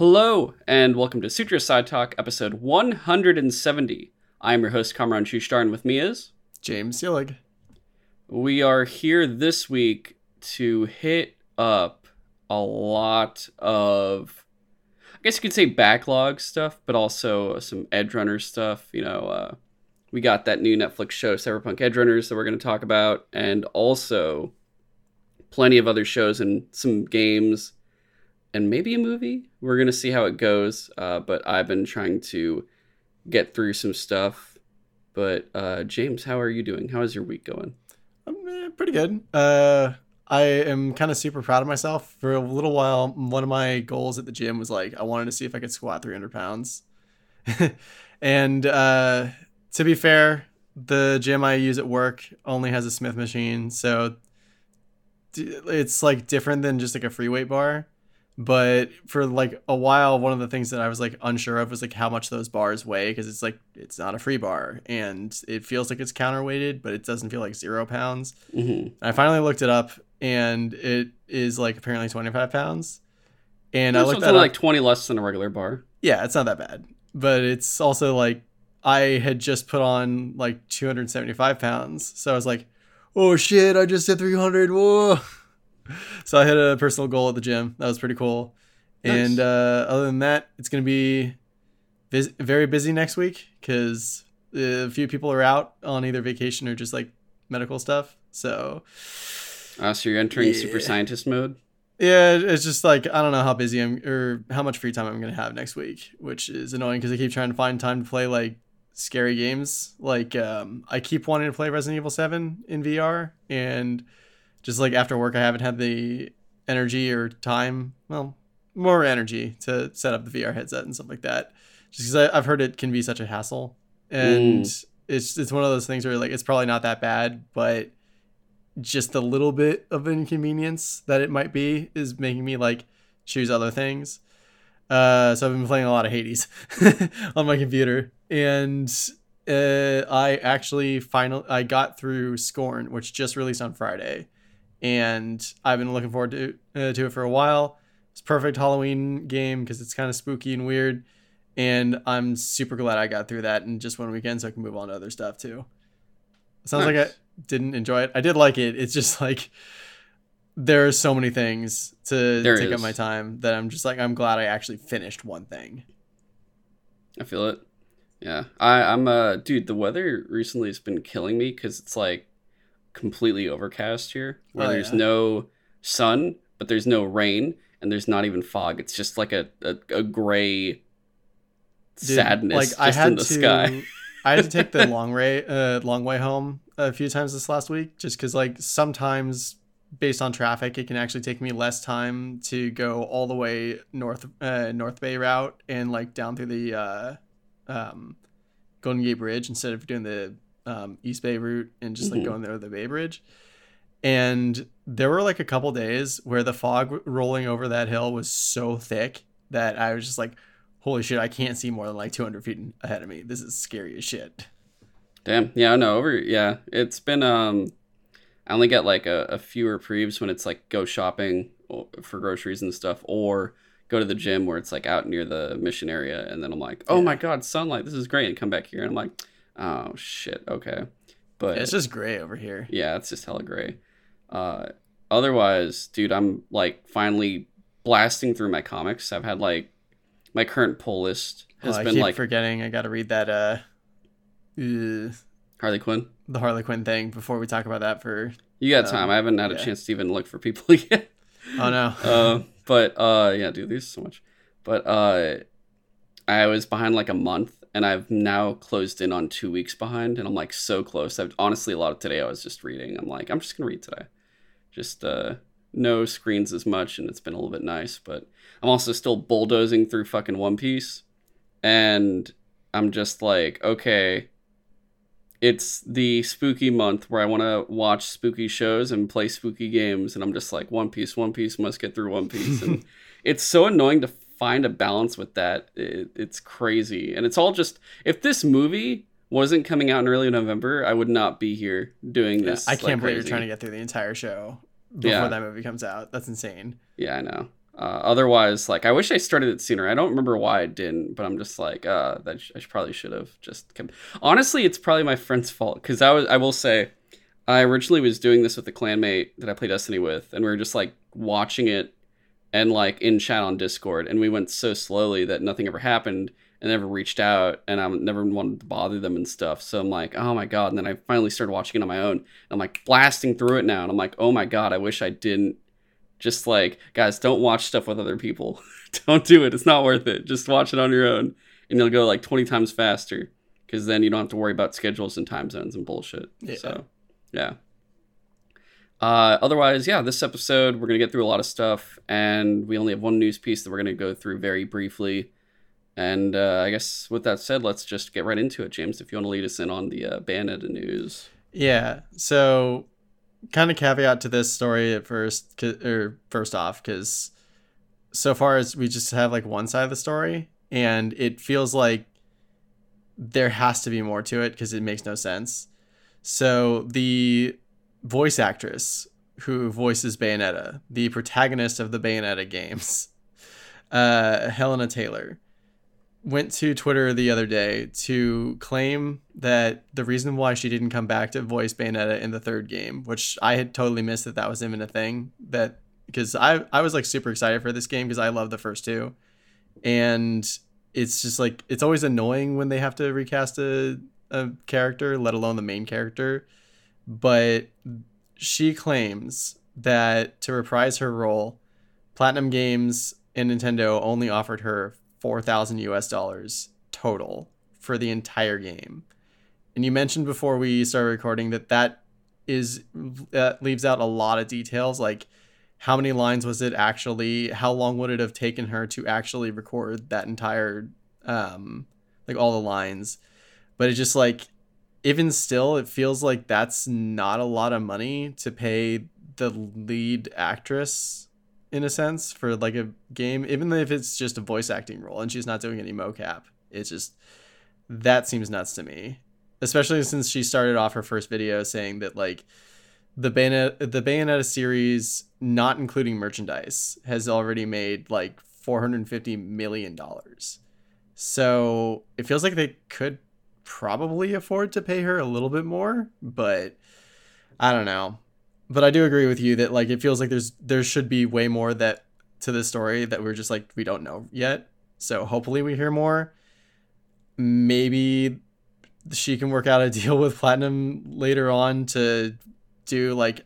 Hello, and welcome to Sutra Side Talk, episode 170. I'm your host, Kamran Shushtar, and with me is James Yillig. We are here this week to hit up a lot of, I guess you could say backlog stuff, but also some edge runner stuff. You know, uh, we got that new Netflix show, Cyberpunk Edgerunners, that we're going to talk about, and also plenty of other shows and some games and maybe a movie. We're gonna see how it goes. Uh, but I've been trying to get through some stuff. But uh, James, how are you doing? How is your week going? I'm eh, pretty good. Uh, I am kind of super proud of myself. For a little while, one of my goals at the gym was like I wanted to see if I could squat 300 pounds. and uh, to be fair, the gym I use at work only has a Smith machine, so it's like different than just like a free weight bar but for like a while one of the things that i was like unsure of was like how much those bars weigh because it's like it's not a free bar and it feels like it's counterweighted but it doesn't feel like zero pounds. Mm-hmm. i finally looked it up and it is like apparently 25 pounds. And i looked at like 20 less than a regular bar. Yeah it's not that bad. But it's also like i had just put on like 275 pounds. So i was like oh shit i just hit 300 whoa so I hit a personal goal at the gym. That was pretty cool. Nice. And uh, other than that, it's going to be vis- very busy next week because a few people are out on either vacation or just like medical stuff. So, uh, so you're entering yeah. super scientist mode. Yeah, it's just like I don't know how busy I'm or how much free time I'm gonna have next week, which is annoying because I keep trying to find time to play like scary games. Like um, I keep wanting to play Resident Evil Seven in VR, and just like after work, I haven't had the energy or time, well, more energy to set up the VR headset and stuff like that. Just because I've heard it can be such a hassle, and mm. it's it's one of those things where like it's probably not that bad, but just a little bit of inconvenience that it might be is making me like choose other things. Uh, so I've been playing a lot of Hades on my computer, and uh, I actually finally I got through Scorn, which just released on Friday and I've been looking forward to uh, to it for a while. It's perfect Halloween game because it's kind of spooky and weird, and I'm super glad I got through that in just one weekend, so I can move on to other stuff too. Sounds nice. like I didn't enjoy it. I did like it. It's just like there are so many things to there take is. up my time that I'm just like I'm glad I actually finished one thing. I feel it. Yeah, I, I'm uh, dude. The weather recently has been killing me because it's like completely overcast here, where oh, there's yeah. no sun, but there's no rain, and there's not even fog. It's just like a a, a gray Dude, sadness like, just I had in the to, sky. I had to take the long way uh, long way home a few times this last week, just because like sometimes based on traffic, it can actually take me less time to go all the way north uh, North Bay route and like down through the uh, um, Golden Gate Bridge instead of doing the um, East Bay route and just like mm-hmm. going there with the Bay Bridge. And there were like a couple days where the fog rolling over that hill was so thick that I was just like, holy shit, I can't see more than like 200 feet ahead of me. This is scary as shit. Damn. Yeah, no, over. Yeah. It's been, um, I only get like a, a few reprieves when it's like go shopping for groceries and stuff or go to the gym where it's like out near the mission area. And then I'm like, oh yeah. my God, sunlight. This is great. And come back here and I'm like, Oh shit. Okay. But yeah, it's just gray over here. Yeah, it's just hella gray. Uh, otherwise, dude, I'm like finally blasting through my comics. I've had like my current pull list has oh, been like forgetting. I got to read that. Uh, uh, Harley Quinn. The Harley Quinn thing before we talk about that for. You got um, time. I haven't had yeah. a chance to even look for people yet. Oh no. uh, but uh, yeah, dude, there's so much. But uh, I was behind like a month and I've now closed in on two weeks behind, and I'm like so close. I've honestly a lot of today I was just reading. I'm like, I'm just gonna read today. Just uh no screens as much, and it's been a little bit nice, but I'm also still bulldozing through fucking One Piece, and I'm just like, okay, it's the spooky month where I want to watch spooky shows and play spooky games, and I'm just like, One Piece, One Piece, must get through One Piece, and it's so annoying to find a balance with that. It, it's crazy. And it's all just if this movie wasn't coming out in early November, I would not be here doing this. Yeah, I can't like believe crazy. you're trying to get through the entire show before yeah. that movie comes out. That's insane. Yeah, I know. Uh, otherwise, like I wish I started it sooner. I don't remember why I didn't, but I'm just like, uh, that sh- I probably should have just kept. Honestly, it's probably my friend's fault because I was. I will say, I originally was doing this with a clanmate that I play Destiny with, and we were just like watching it and like in chat on Discord, and we went so slowly that nothing ever happened and never reached out, and I never wanted to bother them and stuff. So I'm like, oh my god! And then I finally started watching it on my own. I'm like blasting through it now, and I'm like, oh my god! I wish I didn't just like, guys, don't watch stuff with other people. don't do it. It's not worth it. Just watch it on your own and you'll go like 20 times faster because then you don't have to worry about schedules and time zones and bullshit. Yeah. So, yeah. Uh, otherwise, yeah, this episode, we're going to get through a lot of stuff and we only have one news piece that we're going to go through very briefly. And uh, I guess with that said, let's just get right into it, James, if you want to lead us in on the uh, Bayonetta news. Yeah. So kind of caveat to this story at first, or first off, because so far as we just have like one side of the story, and it feels like there has to be more to it because it makes no sense. So the voice actress who voices Bayonetta, the protagonist of the Bayonetta games, uh, Hellena Taylor, went to Twitter the other day to claim that the reason why she didn't come back to voice Bayonetta in the third game, which I had totally missed that that was even a thing, that because I I was like super excited for this game because I love the first two, and it's just like it's always annoying when they have to recast a a character, let alone the main character, but she claims that to reprise her role, Platinum Games and Nintendo only offered her 4,000 US dollars total for the entire game. And you mentioned before we started recording that that is that leaves out a lot of details like how many lines was it actually how long would it have taken her to actually record that entire um like all the lines but it just like even still it feels like that's not a lot of money to pay the lead actress in a sense for like a game, even if it's just a voice acting role and she's not doing any mocap. It's just that seems nuts to me, especially since she started off her first video saying that like the Bayonetta the Bayonetta series, not including merchandise, has already made like four hundred fifty million dollars. So it feels like they could probably afford to pay her a little bit more, but I don't know but I do agree with you that like it feels like there's there should be way more that to this story that we're just like we don't know yet. So hopefully we hear more. Maybe she can work out a deal with Platinum later on to do like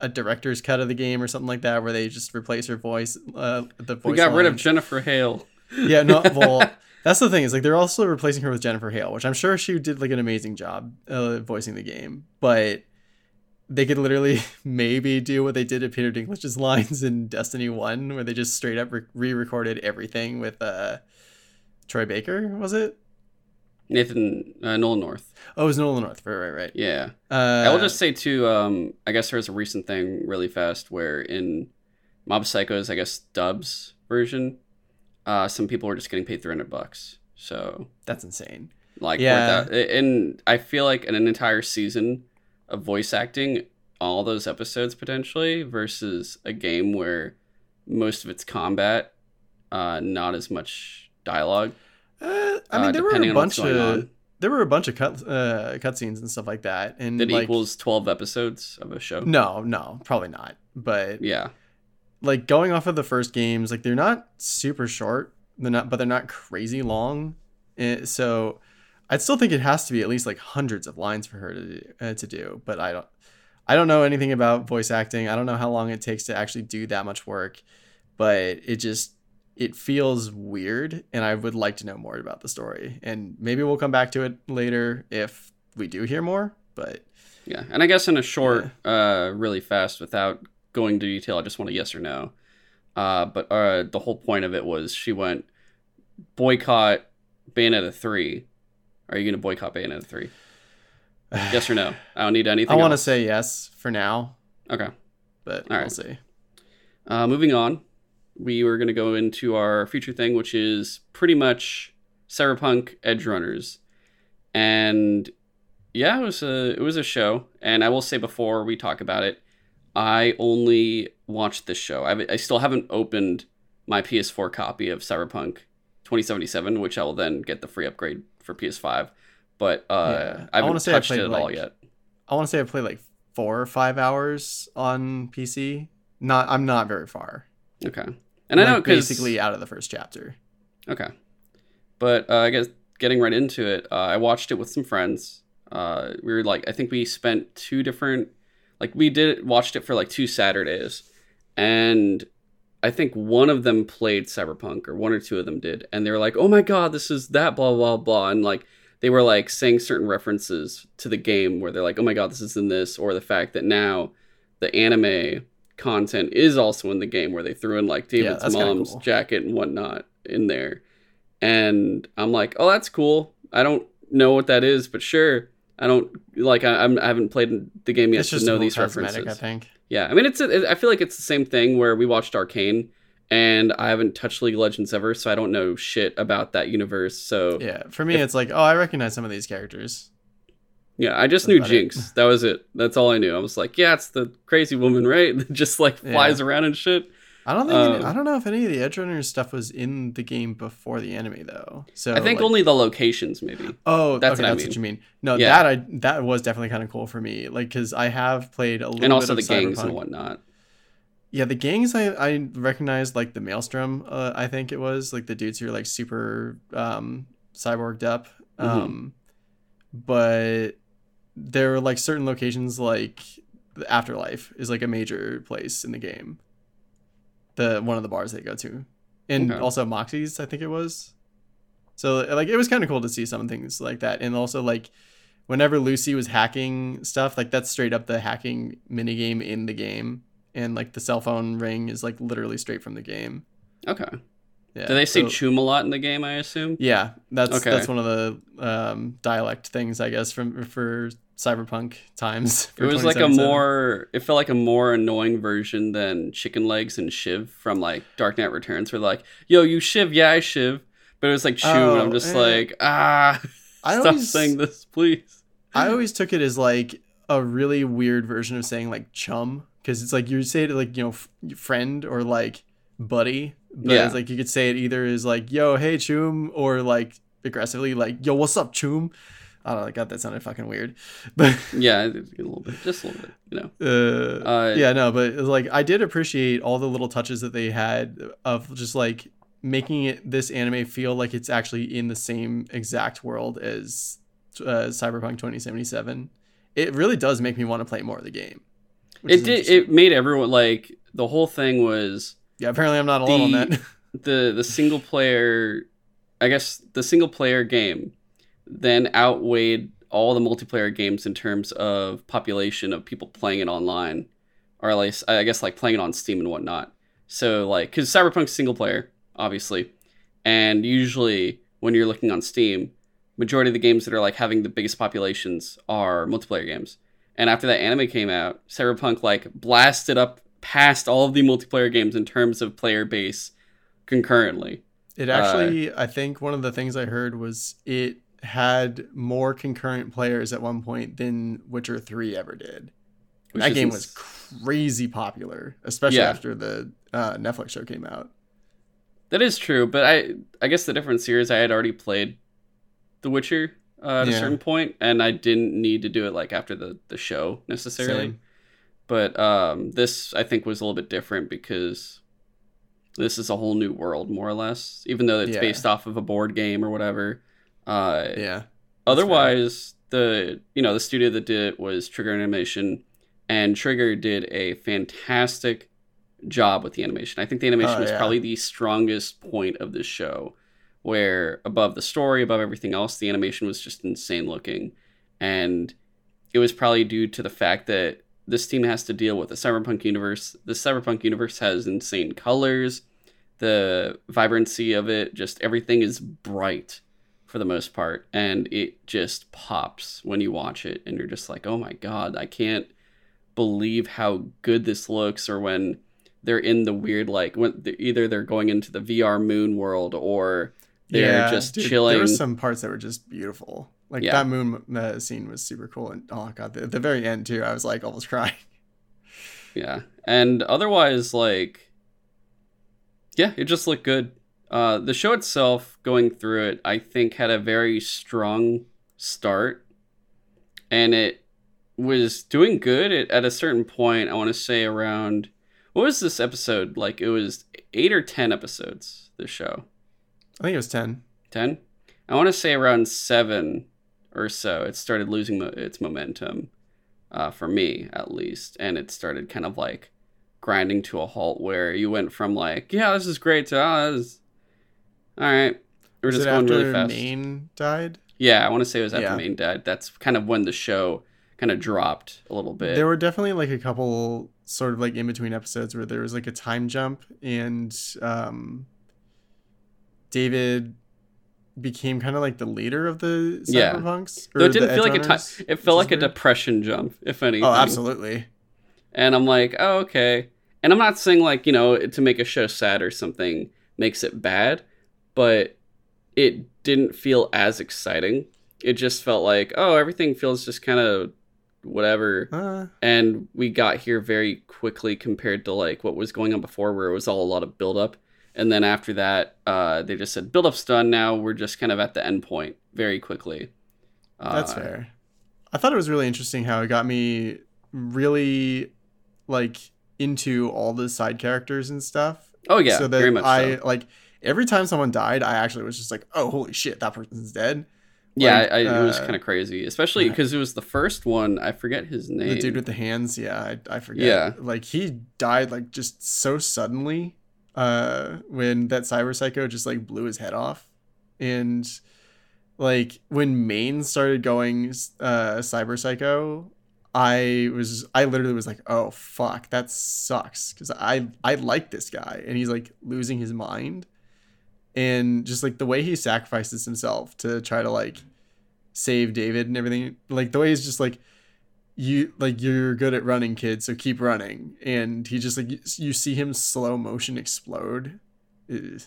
a director's cut of the game or something like that, where they just replace her voice. Uh, the voice. We got line. rid of Jennifer Hale. yeah, no. Well, that's the thing is like they're also replacing her with Jennifer Hale, which I'm sure she did like an amazing job uh, voicing the game, but they could literally maybe do what they did at Peter Dinklage's lines in Destiny One, where they just straight up re-recorded everything with uh, Troy Baker. Was it Nathan uh, Nolan North? Oh, it was Nolan North. Right, right, right. Yeah. Uh, I will just say too. Um, I guess there's a recent thing really fast where in Mob Psycho's, I guess Dubs version, uh, some people were just getting paid 300 bucks. So that's insane. Like yeah, that, and I feel like in an entire season of voice acting all those episodes potentially versus a game where most of it's combat, uh, not as much dialogue. Uh, I mean, uh, there were a bunch of there were a bunch of cut uh, cutscenes and stuff like that, and it like, equals twelve episodes of a show. No, no, probably not. But yeah, like going off of the first games, like they're not super short. They're not, but they're not crazy long. Eh, so I'd still think it has to be at least like hundreds of lines for her to uh, to do, but I don't I don't know anything about voice acting. I don't know how long it takes to actually do that much work, but it just it feels weird and I would like to know more about the story. And maybe we'll come back to it later if we do hear more, but yeah. And I guess in a short yeah. uh really fast without going into detail, I just want a yes or no. Uh but uh the whole point of it was she went boycott Bayonetta 3 are you going to boycott Bayonetta 3? yes or no? I don't need anything. I want to say yes for now. Okay. But All we'll see. Uh, moving on, we were going to go into our future thing, which is pretty much Cyberpunk Edgerunners, And yeah, it was a it was a show, and I will say before we talk about it, I only watched this show. I, I still haven't opened my PS4 copy of Cyberpunk 2077, which I will then get the free upgrade for PS5. But uh, Yeah. I I haven't I touched played, it at all yet. I want to say I played like four or five hours on PC. Not, I'm not very far. Okay, and I Like, know because basically out of the first chapter. Okay. But uh, I guess getting right into it, uh, I watched it with some friends. Uh, we were like, I think we spent two different, like we did watched it for like two Saturdays, and I think one of them played Cyberpunk, or one or two of them did, and they were like, "Oh my god, this is that blah blah blah," and like they were like saying certain references to the game where they're like, "Oh my god, this is in this," or the fact that now the anime content is also in the game where they threw in like David's kinda mom's cool. jacket and whatnot in there. And I'm like, oh, that's cool. I don't know what that is, but sure. I don't like. I, I'm, I haven't played the game yet it's to just know these references. I think. Yeah, I mean, it's. I feel like it's the same thing where we watched Arcane, and I haven't touched League of Legends ever, so I don't know shit about that universe. So yeah, Yeah, for me, If- it's like, oh, I recognize some of these characters. Yeah, I just That's knew about it. Jinx. That was it. That's all I knew. I was like, yeah, it's the crazy woman, right? That just like flies around and shit. I don't think any, Um, I don't know if any of the Edgerunners stuff was in the game before the anime though. So I think like- only the locations, maybe. Oh, That's okay, what that's mean. what you mean. No, Yeah. that I that was definitely kind of cool for me. Like, cause I have played a little And also the bit of gangs Cyberpunk. and whatnot. Yeah, the gangs I I recognized like the Maelstrom. Uh, I think it was like the dudes who are like super um cyborged up. Mhm. Um, but there were like certain locations like the Afterlife is like a major place in the game. The one of the bars they go to, and Okay. also Moxie's I think it was. So like it was kind of cool to see some things like that, and also like whenever Lucy was hacking stuff, like that's straight up the hacking minigame in the game, and like the cell phone ring is like literally straight from the game. Okay. Yeah. Do they say so- choom a lot in the game? I assume. yeah, that's Okay. that's one of the um, dialect things I guess from for cyberpunk times. It was like a more. It felt like a more annoying version than Chicken Legs and Shiv from like Dark Knight Returns. They're like, "Yo, you Shiv? Yeah, I Shiv." But it was like choom, and I'm Oh, just eh. like, ah, I stop always saying this, please. I always took it as like a really weird version of saying like chum because it's like you say it like you know f- friend or like buddy, but Yeah. it's like you could say it either as like yo hey chum or like aggressively like yo what's up chum. I don't know. God, that sounded fucking weird, but Yeah, a little bit, just a little bit, you know. uh, Uh, yeah, no, but it was like I did appreciate all the little touches that they had of just like making it this anime feel like it's actually in the same exact world as uh, Cyberpunk 2077. It really does make me want to play more of the game. It did. It made everyone like the whole thing was yeah, apparently I'm not alone on that. the the single player i guess the single player game then outweighed all the multiplayer games in terms of population of people playing it online or at least i guess like playing it on steam and whatnot so like because cyberpunk's single player obviously and usually when you're looking on steam majority of the games that are like having the biggest populations are multiplayer games and after that anime came out cyberpunk like blasted up past all of the multiplayer games in terms of player base concurrently. It actually, uh, I think one of the things I heard was it had more concurrent players at one point than Witcher 3 ever did. which that game was crazy popular, especially Yeah. after the uh, Netflix show came out. that is true, but I I guess the difference here is I had already played The Witcher uh, at a certain point, and I didn't need to do it like after the the show necessarily. Same. But um, this I think was a little bit different because this is a whole new world, more or less. Even though it's Yeah. based off of a board game or whatever. Uh, Yeah. Otherwise, the you know the studio that did it was Trigger Animation, and Trigger did a fantastic job with the animation. I think the animation Oh, was yeah. probably the strongest point of this show, where above the story, above everything else, the animation was just insane looking, and it was probably due to the fact that this team has to deal with the cyberpunk universe. The cyberpunk universe has insane colors, the vibrancy of it, just everything is bright for the most part and it just pops when you watch it and you're just like oh my god i can't believe how good this looks or when they're in the weird like when they're, either they're going into the vr moon world or they're just dude, chilling There were some parts that were just beautiful. Like Yeah. that moon uh, scene was super cool, and oh god, the, the very end too. I was like almost crying. yeah and otherwise like Yeah, it just looked good. Uh, the show itself, going through it, I think had a very strong start, and it was doing good at, at a certain point. I want to say around what was this episode like? It was eight or ten episodes. The show, I think it was ten. ten. I want to say around seven or so. It started losing mo- its momentum, uh, for me at least, and it started kind of like grinding to a halt where you went from like, yeah, this is great to oh, this is all right. We're Was just going after really fast. Maine died? Yeah, I want to say it was after Yeah. Main died. That's kind of when the show kind of dropped a little bit. There were definitely like a couple sort of like in between episodes where there was like a time jump and um David became kind of like the leader of the Yeah. cyberpunks. Though it didn't feel like a time. It felt like a depression jump, if anything. Oh, absolutely. And I'm like, oh, okay. And I'm not saying like you know to make a show sad or something makes it bad, but it didn't feel as exciting. It just felt like oh, everything feels just kind of whatever. Uh, and we got here very quickly compared to like what was going on before where it was all a lot of build up and then after that uh, they just said build up's done now we're just kind of at the end point very quickly uh, that's fair. I thought it was really interesting how it got me really like into all the side characters and stuff. oh yeah so that very much I so. like every time someone died, I actually was just like, "Oh, holy shit, that person's dead." yeah I, I, it was uh, kind of crazy especially because it was the first one i forget his name The dude with the hands, yeah, I, I forget. Yeah. like he died like just so suddenly. Uh, when that cyber psycho just like blew his head off, and like when Maine started going uh cyber psycho, I was I literally was like, oh fuck, that sucks because I I like this guy and he's like losing his mind, and just like the way he sacrifices himself to try to like save David and everything, like the way he's just like you like you're good at running kid so keep running and he just like you, see him slow motion explode Ugh.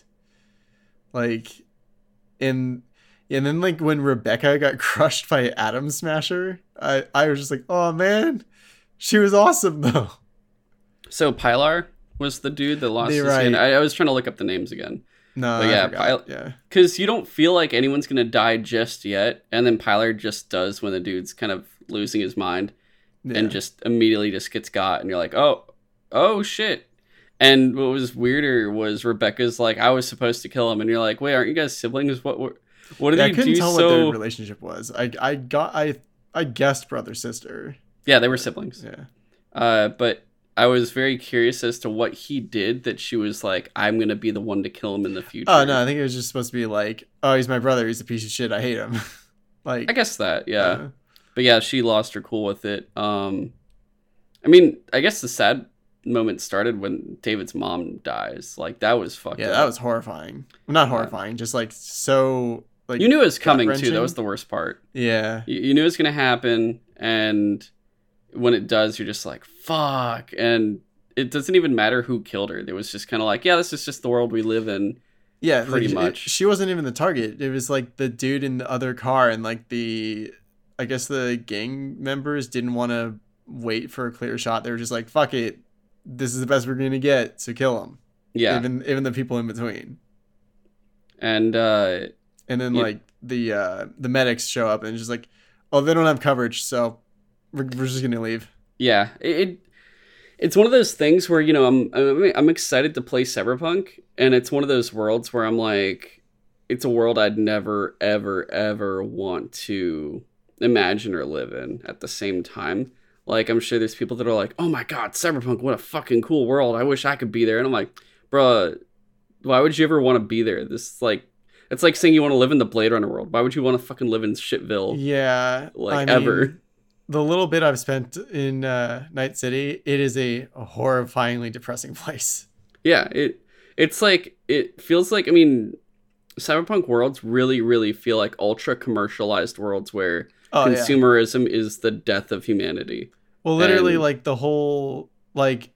like and and then like when rebecca got crushed by Adam Smasher i i was just like oh man she was awesome though so pilar was the dude that lost his hand right. I, I was trying to look up the names again no But yeah. Pil- yeah. because you don't feel like anyone's gonna die just yet and then pilar just does when the dude's kind of losing his mind yeah. and just immediately just gets got and you're like oh oh shit. And what was weirder was rebecca's like i was supposed to kill him and you're like wait aren't you guys siblings? What what, what did Yeah, i couldn't tell what their relationship was. I i got i i guessed brother sister yeah they were siblings. Yeah. Uh but i was very curious as to what he did that she was like i'm gonna be the one to kill him in the future. Oh no i think it was just supposed to be like oh he's my brother he's a piece of shit i hate him. Like i guess that yeah. uh, but yeah she lost her cool with it. Um i mean i guess the sad moment started when david's mom dies. Like that was fucked Yeah, up. that was horrifying. Well, not Yeah. horrifying, just like so like you knew it was coming too. That was the worst part. Yeah. you, you knew it was gonna happen and when it does you're just like fuck and it doesn't even matter who killed her it was just kind of like yeah this is just the world we live in Yeah, Pretty like, it- much. she wasn't even the target. It was like the dude in the other car and like the I guess the gang members didn't want to wait for a clear shot. They were just like, "Fuck it. This is the best we're going to get, so kill him." yeah Even even the people in between. and uh And then like the uh the medics show up and just like, "Oh, they don't have coverage, so we're, we're just to leave." yeah it, it it's one of those things where you know I'm, I'm i'm excited to play cyberpunk and it's one of those worlds where i'm like it's a world i'd never ever ever want to imagine or live in at the same time. Like i'm sure there's people that are like oh my god cyberpunk what a fucking cool world. I wish i could be there. And i'm like bruh why would you ever want to be there? This is like it's like saying you want to live in the blade runner world. Why would you want to fucking live in shitville? Yeah, Like, ever. The little bit I've spent in uh, Night City, it is a, horrifyingly depressing place. Yeah, it it's like it feels like I mean cyberpunk worlds really really feel like ultra commercialized worlds where Oh yeah. consumerism is the death of humanity. Well, literally, and- like the whole like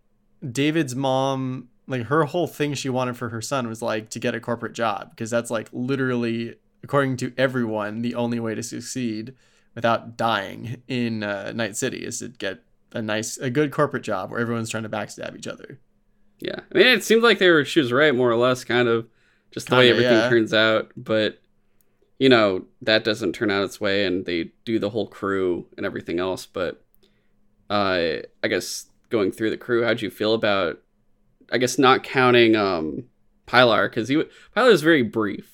David's mom, like her whole thing she wanted for her son was like to get a corporate job because that's like literally, according to everyone, the only way to succeed without dying in uh, Night City is to get a nice, a good corporate job where everyone's trying to backstab each other. Yeah, I mean, it seemed like they were she was right more or less, kind of just the way Kinda, everything yeah. turns out. But you know that doesn't turn out its way, and they do the whole crew and everything else. But uh, I guess going through the crew, how'd you feel about? I guess not counting um Pilar because he Pilar was very brief.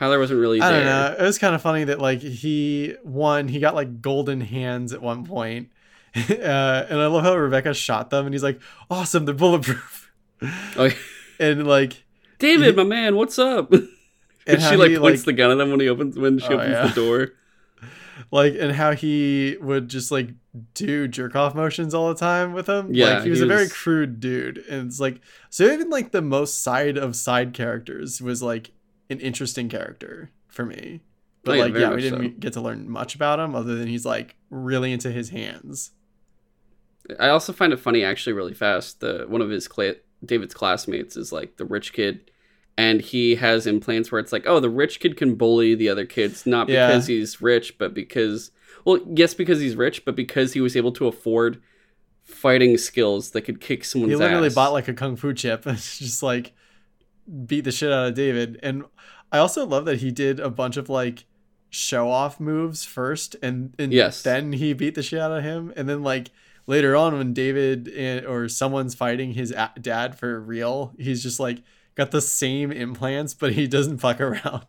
Pilar wasn't really I there. don't know. It was kind of funny that like he won. he got like golden hands at one point. Uh, and I love how Rebecca shot them, and he's like, "Awesome, they're bulletproof." Oh, yeah. And like, David, my man, what's up? and And she like he, points like- the gun at him when he opens when she Oh, opens yeah. the door. like, and how he would just like do jerk off motions all the time with him. Yeah, like, he was he a very was- crude dude, and it's like so even like the most side of side characters was like an interesting character for me. But Oh, yeah, like, yeah, we didn't so. get to learn much about him other than he's like really into his hands. I also find it funny, actually, really fast. The one of his cla- David's classmates is like the rich kid, and he has implants where it's like, oh, the rich kid can bully the other kids not Yeah. because he's rich, but because, well, yes, because he's rich, but because he was able to afford fighting skills that could kick someone's he literally ass. bought like a kung fu chip and just like beat the shit out of David. And I also love that he did a bunch of like show off moves first, and, and Yes. then he beat the shit out of him. And then like later on, when David and, or someone's fighting his a- dad for real, he's just like got the same implants, but he doesn't fuck around.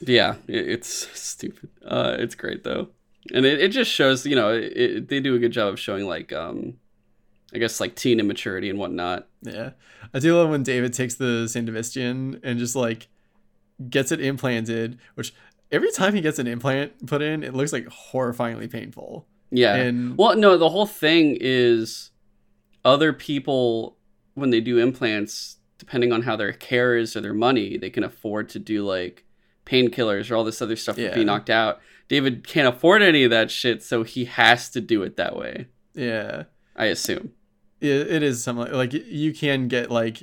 Yeah, it's stupid. Uh, it's great though, and it, it just shows you know it, it, they do a good job of showing like um, I guess like teen immaturity and whatnot. Yeah. I do love when David takes the Sandevistan and just like gets it implanted, which every time he gets an implant put in, it looks like horrifyingly painful. Yeah. And well, no, the whole thing is other people when they do implants, depending on how their care is or their money, they can afford to do like painkillers or all this other stuff to be knocked out. David can't afford any of that shit, so he has to do it that way. yeah, I assume. It, is something like you can get like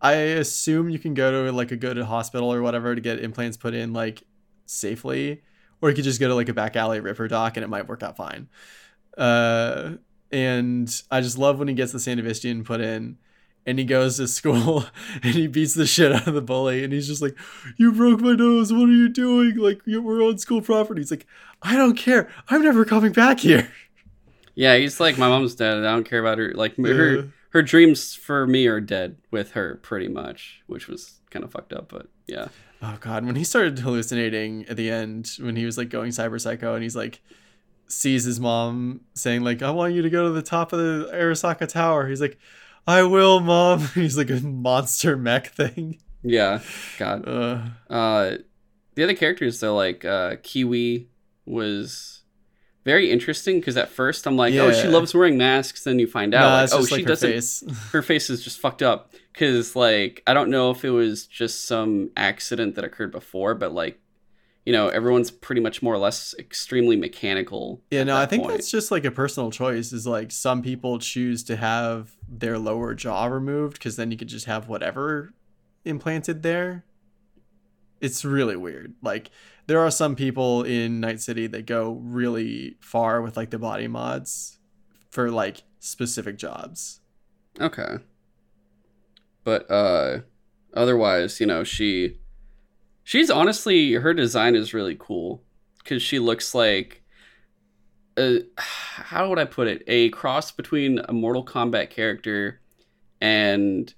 I assume you can go to like a good hospital or whatever to get implants put in like safely, or you could just go to like a back alley ripper doc and it might work out fine. Uh, and I just love when he gets the Sandevistan put in. And he goes to school and he beats the shit out of the bully. And he's just like, You broke my nose. What are you doing? Like, we're on school property. He's like, I don't care. I'm never coming back here. Yeah, he's like my mom's dead. and I don't care about her. Like Yeah. her her dreams for me are dead with her pretty much, which was kind of fucked up. But yeah, Oh god, when he started hallucinating at the end, when he was like going cyber psycho, and he's like sees his mom saying like, "I want you to go to the top of the Arasaka Tower." He's like, "I will, mom." He's like a monster mech thing. yeah, God. Uh, Uh, the other characters though, like uh, Kiwi, was very interesting because at first I'm like, oh, she loves wearing masks. Then you find out, nah, like, oh, she like her doesn't. face. Her face is just fucked up. Because like I don't know if it was just some accident that occurred before, but like, you know, everyone's pretty much more or less extremely mechanical. Yeah, no, I think point. that's just like a personal choice. Is like some people choose to have their lower jaw removed because then you could just have whatever implanted there. It's really weird. Like there are some people in Night City that go really far with like the body mods for like specific jobs. Okay. But uh otherwise, you know, she she's honestly her design is really cool cuz she looks like a, how would I put it? A cross between a Mortal Kombat character and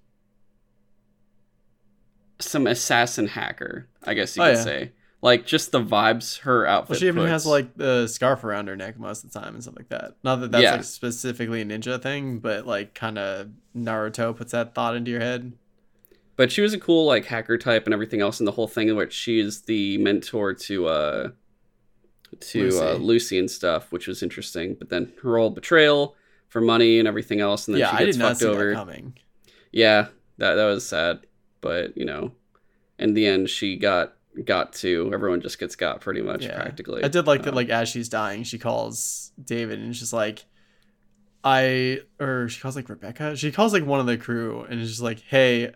some assassin hacker, I guess you Oh, could yeah. say. Like just the vibes her outfit. Well, she even has like the scarf around her neck most of the time and stuff like that. Not that that's Yeah. like specifically a ninja thing, but like kind of Naruto puts that thought into your head. But she was a cool like hacker type and everything else, and the whole thing in which she is the mentor to uh to Uh, Lucy. Lucy and stuff, which was interesting. But then her whole betrayal for money and everything else, and then yeah, she I gets fucked see over. coming. Yeah, that that was sad. But you know, in the end, she got got to. Everyone just gets got pretty much Yeah. practically. I did like that. Um, Like as she's dying, she calls David and she's like, "I," or she calls like Rebecca. She calls like one of the crew and is just like, "Hey,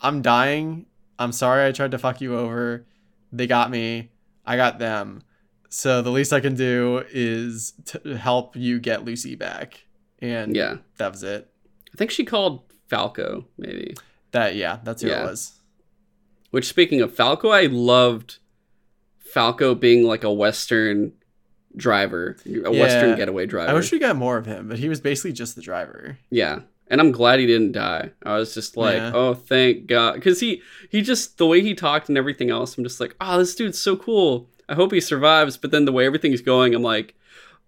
I'm dying. I'm sorry I tried to fuck you over. They got me. I got them. So the least I can do is to help you get Lucy back." And Yeah. that was it. I think she called Falco maybe. That yeah, that's who Yeah. it was. Which speaking of Falco, I loved Falco being like a Western driver, a Western getaway driver. I wish we got more of him, but he was basically just the driver. Yeah. And I'm glad he didn't die. I was just like, Yeah. oh, thank God. Because he, he just, the way he talked and everything else, I'm just like, oh, this dude's so cool. I hope he survives. But then the way everything's going, I'm like,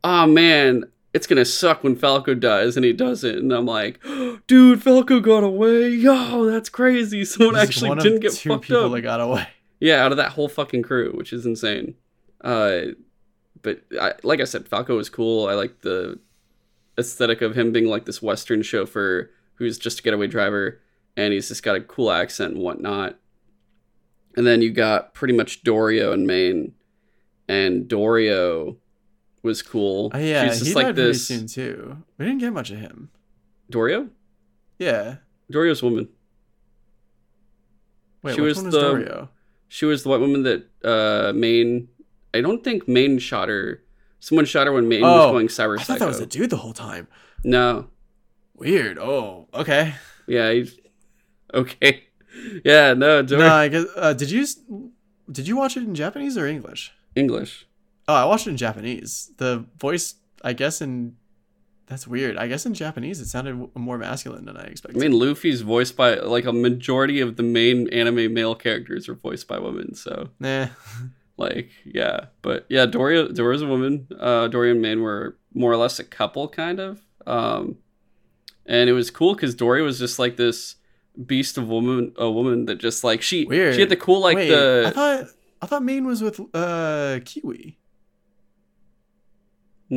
oh, man, it's going to suck when Falco dies. And he doesn't. And I'm like, dude, Falco got away. Yo, that's crazy. Someone He's actually didn't get two fucked people up. that got away. Yeah, out of that whole fucking crew, which is insane. Uh, but I, like I said, Falco was cool. I like the aesthetic of him being like this Western chauffeur who's just a getaway driver, and he's just got a cool accent and whatnot. And then you got pretty much Dorio and Maine, and Dorio was cool. Oh, yeah, She's just he like died this. pretty soon too. We didn't get much of him. Dorio, Yeah. Dorio's woman. Wait, She was was the- Dorio? She was the white woman that uh Maine. I don't think Maine shot her. Someone shot her when Maine was Oh, going cyber I psycho. thought that was a dude the whole time. No. Weird. Oh, okay. Yeah. He's... Okay. Yeah. No. Dor- No, I guess. Uh, did you did you watch it in Japanese or English? English. Oh, I watched it in Japanese. The voice, I guess, in that's weird. I guess in Japanese it sounded more masculine than I expected. I mean, Luffy's voiced by like a majority of the main anime male characters are voiced by women. So, nah. like, yeah. But yeah, Doria, Doria's a woman. Uh, Doria and Maine were more or less a couple, kind of. Um, and it was cool because Doria was just like this beast of woman, a woman that just like she Weird. she had the cool like Wait, the I thought I thought Maine was with uh Kiwi.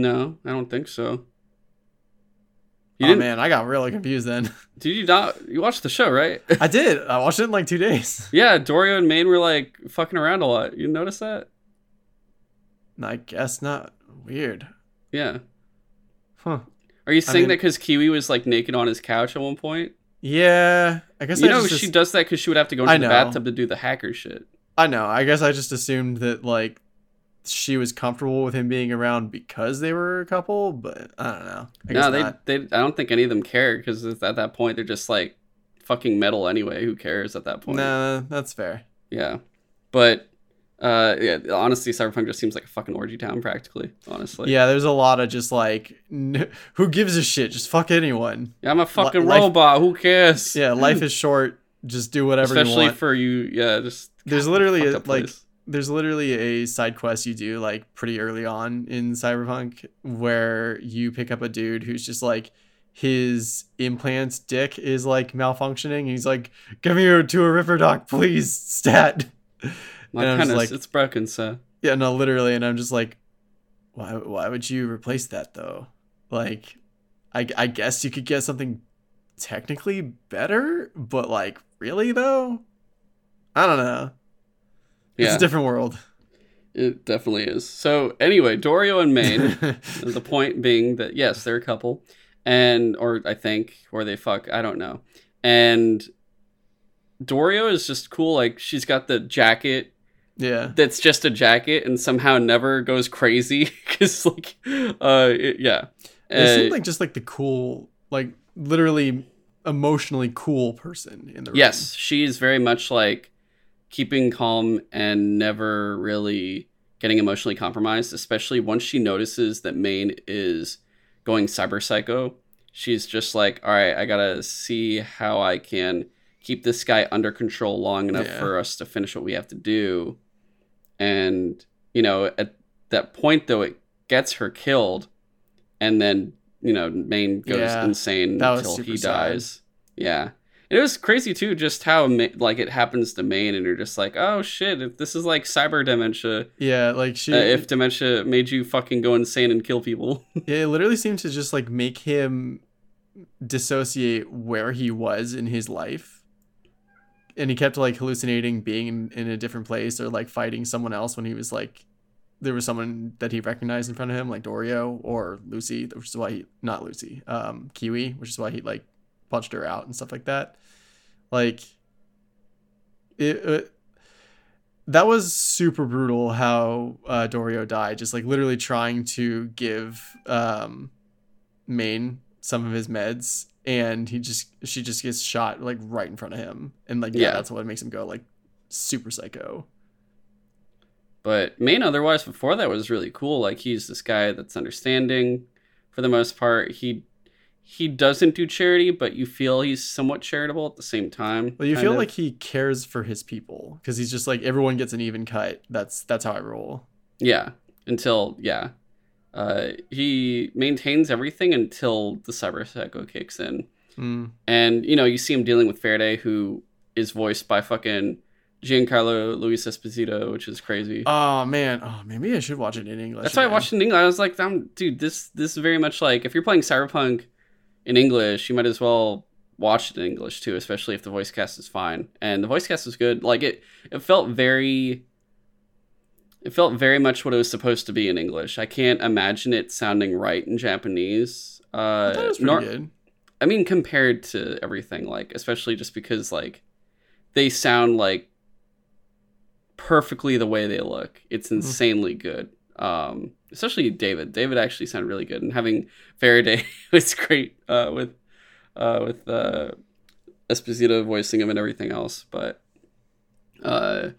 No, I don't think so. You oh didn't? man, I got really confused then. Did you not? You watched the show, right? I did. I watched it in like two days. yeah, Doria and Maine were like fucking around a lot. You notice that? I guess not. Weird. Yeah. Huh. Are you saying mean- that because Kiwi was like naked on his couch at one point? Yeah, I guess You I know, just she does that because she would have to go into the bathtub to do the hacker shit. I know. I guess I just assumed that like she was comfortable with him being around because they were a couple, but I don't know. I No, they, not. they. I don't think any of them care because at that point they're just like fucking metal anyway. Who cares at that point? Nah, that's fair. Yeah, but uh, yeah. Honestly, Cyberpunk just seems like a fucking orgy town, practically. Honestly. yeah, there's a lot of just like, n- who gives a shit? Just fuck anyone. Yeah, I'm a fucking life- robot. Who cares? Yeah, life is short. Just do whatever you Especially for you. Yeah, just. There's God, literally a- like place. There's literally a side quest you do like pretty early on in Cyberpunk where you pick up a dude who's just like his implants dick is like malfunctioning. He's like, "Give me to a ripper doc, please, stat." My and penis, like- it's broken, sir. Yeah, no, literally, and I'm just like, why? Why would you replace that though? Like, I I guess you could get something technically better, but like, really though, I don't know. It's a different world. it definitely is. So anyway, Dorio and Maine. the point being that yes, they're a couple, and or I think, or they fuck, I don't know. And Dorio is just cool. Like she's got the jacket yeah. that's just a jacket and somehow never goes crazy because like, uh, it- yeah. They Uh, seem like just like the cool, like literally emotionally cool person in the room. Yes, she's very much like keeping calm and never really getting emotionally compromised, especially once she notices that Maine is going cyber psycho. She's just like, all right, I gotta see how I can keep this guy under control long enough Yeah. for us to finish what we have to do. And, you know, at that point, though, it gets her killed. And then, you know, Maine goes Yeah, insane until he sad. dies. Yeah. It was crazy too, just how like it happens to Maine, and you're just like, oh shit, if this is like cyber dementia. Yeah, like she. Uh, if dementia made you fucking go insane and kill people, it literally seemed to just like make him dissociate where he was in his life. And he kept like hallucinating being in, in a different place or like fighting someone else when he was like there was someone that he recognized in front of him, like Dorio or Lucy, which is why he not Lucy, um, Kiwi, which is why he like punched her out and stuff like that. Like it, it that was super brutal how uh, Dorio died. Just like literally trying to give um, Maine some of his meds, and he just she just gets shot like right in front of him, and like yeah, Yeah. that's what makes him go like super psycho. But Maine, otherwise, before that was really cool. Like he's this guy that's understanding, for the most part. He he doesn't do charity, but you feel he's somewhat charitable at the same time. Well, you feel of. like he cares for his people because he's just like everyone gets an even cut. That's that's how I roll. yeah, until yeah, uh, he maintains everything until the cyber psycho kicks in, Mm. and you know you see him dealing with Faraday, who is voiced by fucking Giancarlo Luis Esposito, which is crazy. Oh man, oh maybe I should watch it in English. That's why I watched it in English. I was like, dude, this this is very much like if you're playing Cyberpunk in English, you might as well watch it in English too, especially if the voice cast is fine." And the voice cast was good. Like it, it felt very, it felt very much what it was supposed to be in English. I can't imagine it sounding right in Japanese. Uh, I was pretty nor- good. I mean, compared to everything, like especially just because like they sound like perfectly the way they look. It's Mhm. insanely good. Um, especially David. David actually sounded really good, and having Faraday was great uh, with uh, with uh, Esposito voicing him and everything else. But uh,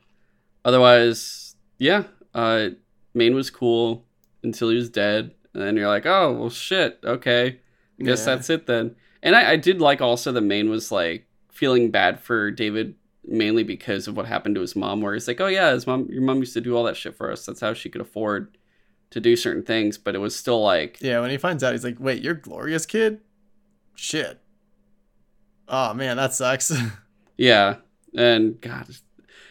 otherwise, yeah, uh, Maine was cool until he was dead, and then you're like, oh well, shit, okay. I guess Yeah. that's it then. And I, I did like also that Maine was like feeling bad for David mainly because of what happened to his mom, where he's like, Oh yeah, his mom your mom used to do all that shit for us. That's how she could afford to do certain things, but it was still like Yeah, when he finds out, he's like, "Wait, you're Gloria's kid? Shit." Oh man, that sucks. Yeah. And God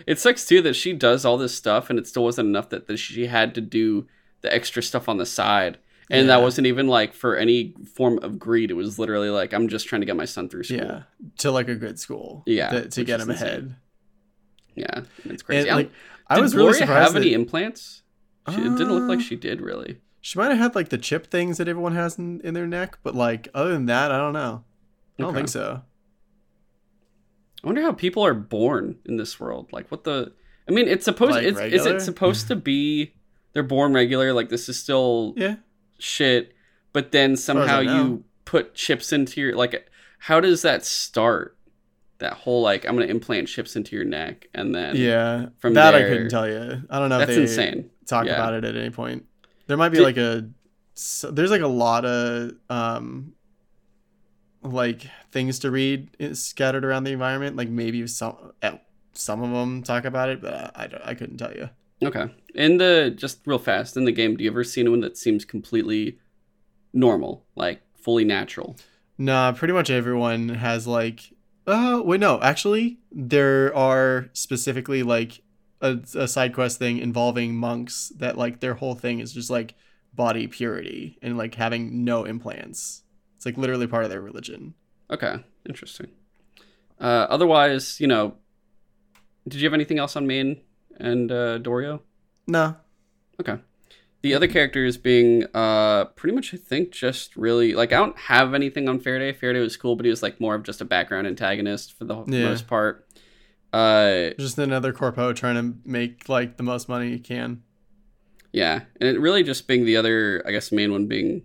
it sucks too that she does all this stuff and it still wasn't enough that, that she had to do the extra stuff on the side. And that wasn't even like for any form of greed. It was literally like I'm just trying to get my son through school. yeah, to like a good school. Yeah, to, to get him insane. ahead. Yeah. It's crazy. I'm- like, I was Gloria really surprised have any implants? She, it didn't look like Uh, she did really. she might have had like the chip things that everyone has in, in their neck, but like other than that, I don't know. I don't Okay. think so. I wonder how people are born in this world. Like what the I mean it's supposed Like it's, is it supposed to be they're born regular like this is still Yeah, shit but then somehow you put chips into your like how does that start? That whole like I'm going to implant chips into your neck and then yeah. from that I couldn't tell you. I don't know if That's they insane. Talk Yeah. about it at any point. There might be Did- like a so there's like a lot of um like things to read scattered around the environment. Like maybe some some of them talk about it, but I I, I couldn't tell you. Okay. In the just real fast in the game, do you ever see anyone that seems completely normal, like fully natural? Nah, pretty much everyone has like. Uh, wait, no. Actually, there are specifically like a, a side quest thing involving monks that like their whole thing is just like body purity and like having no implants. It's like literally part of their religion. Okay, interesting. Uh, otherwise, you know, did you have anything else on Maine and uh, Dorio? No, Okay. The other characters being uh, pretty much, I think, just really like I don't have anything on Faraday. Faraday was cool, but he was like more of just a background antagonist for the Yeah. most part. Uh, just another corpo trying to make like the most money he can. Yeah, and it really just being the other, I guess, main one being.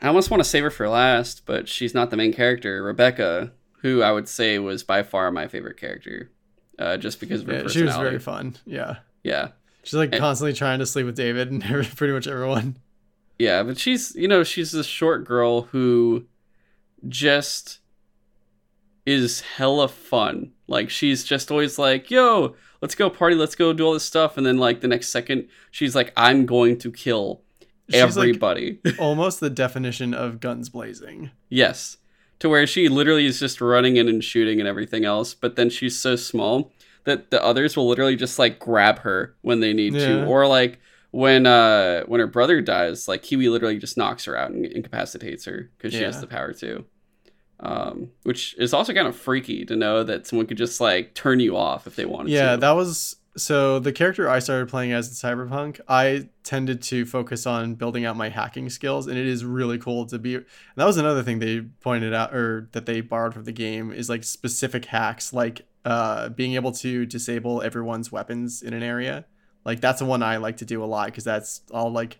I almost want to save her for last, but she's not the main character. Rebecca, who I would say was by far my favorite character, uh, just because of her Yeah, she was very fun. Yeah, yeah, she's like And- constantly trying to sleep with David and every- pretty much everyone. yeah, but she's you know she's this short girl who just is hella fun. Like she's just always like, "Yo, let's go party, let's go do all this stuff," and then like the next second she's like, "I'm going to kill She's like everybody." almost the definition of guns blazing. Yes. To where she literally is just running in and shooting and everything else, but then she's so small that the others will literally just like grab her when they need Yeah. to. Or like when uh when her brother dies, like Kiwi literally just knocks her out and incapacitates her because she has the power to. Um, which is also kind of freaky to know that someone could just like turn you off if they wanted Yeah, to. that was so the character I started playing as in Cyberpunk, I tended to focus on building out my hacking skills and it is really cool to be and that was another thing they pointed out or that they borrowed from the game is like specific hacks like uh being able to disable everyone's weapons in an area. Like that's the one I like to do a lot cuz that's I'll like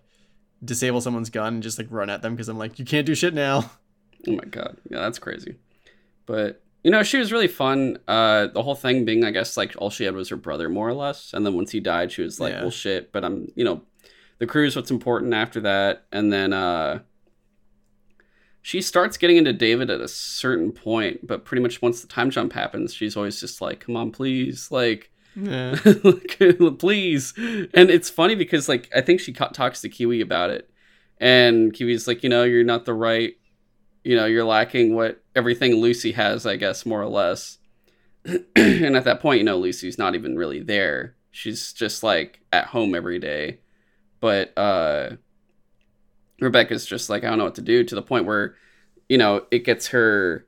disable someone's gun and just like run at them cuz I'm like you can't do shit now. Oh my god, yeah, that's crazy. But you know, she was really fun. Uh, the whole thing being, I guess, like all she had was her brother, more or less. And then once he died, she was like, Yeah. "Well, shit." But I'm, you know, the crew's what's important after that. And then uh, she starts getting into David at a certain point, but pretty much once the time jump happens, she's always just like, "Come on, please, like." Yeah. please and it's funny because like i think she talks to kiwi about it and kiwi's like you know you're not the right you know you're lacking what everything lucy has i guess more or less. And at that point you know lucy's not even really there. She's just like at home every day. But uh rebecca's just like i don't know what to do to the point where you know it gets her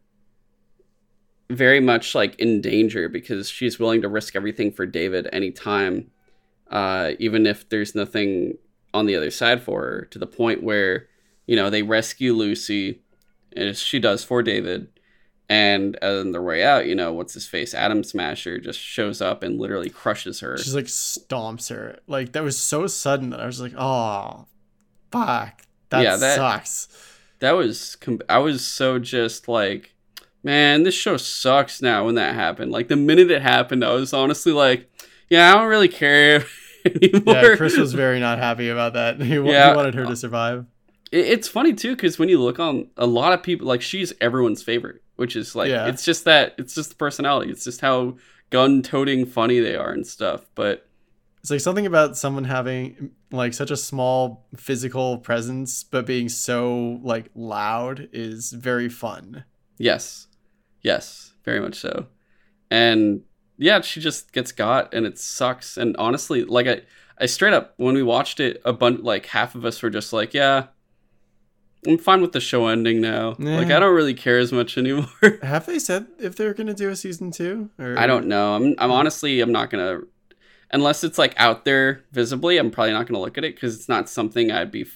very much like in danger because she's willing to risk everything for David anytime, uh, even if there's nothing on the other side for her. To the point where, you know, they rescue Lucy, as she does for David, and uh, on the way out, you know, what's his face, Adam Smasher, just shows up and literally crushes her. She's like stomps her. Like that was so sudden that I was like, oh, fuck, that, Yeah, that- sucks. that was com- I was so just like, man, this show sucks now. When that happened, like the minute it happened, I was honestly like, yeah, I don't really care anymore. Yeah, Chris was very not happy about that. He, Yeah. he wanted her to survive. It- it's funny too because when you look on a lot of people, like she's everyone's favorite, which is like Yeah. it's just that it's just the personality. It's just how gun-toting funny they are and stuff. But It's like something about someone having like such a small physical presence, but being so like loud is very fun. Yes. Yes, very much so. And yeah, she just gets got and it sucks. And honestly, like I I straight up when we watched it, a bunch like half of us were just like, yeah, I'm fine with the show ending now. Like I don't really care as much anymore. Have they said if they're gonna do a season two? Or I don't know. I'm I'm honestly I'm not going to unless it's like out there visibly, I'm probably not going to look at it cuz it's not something I'd be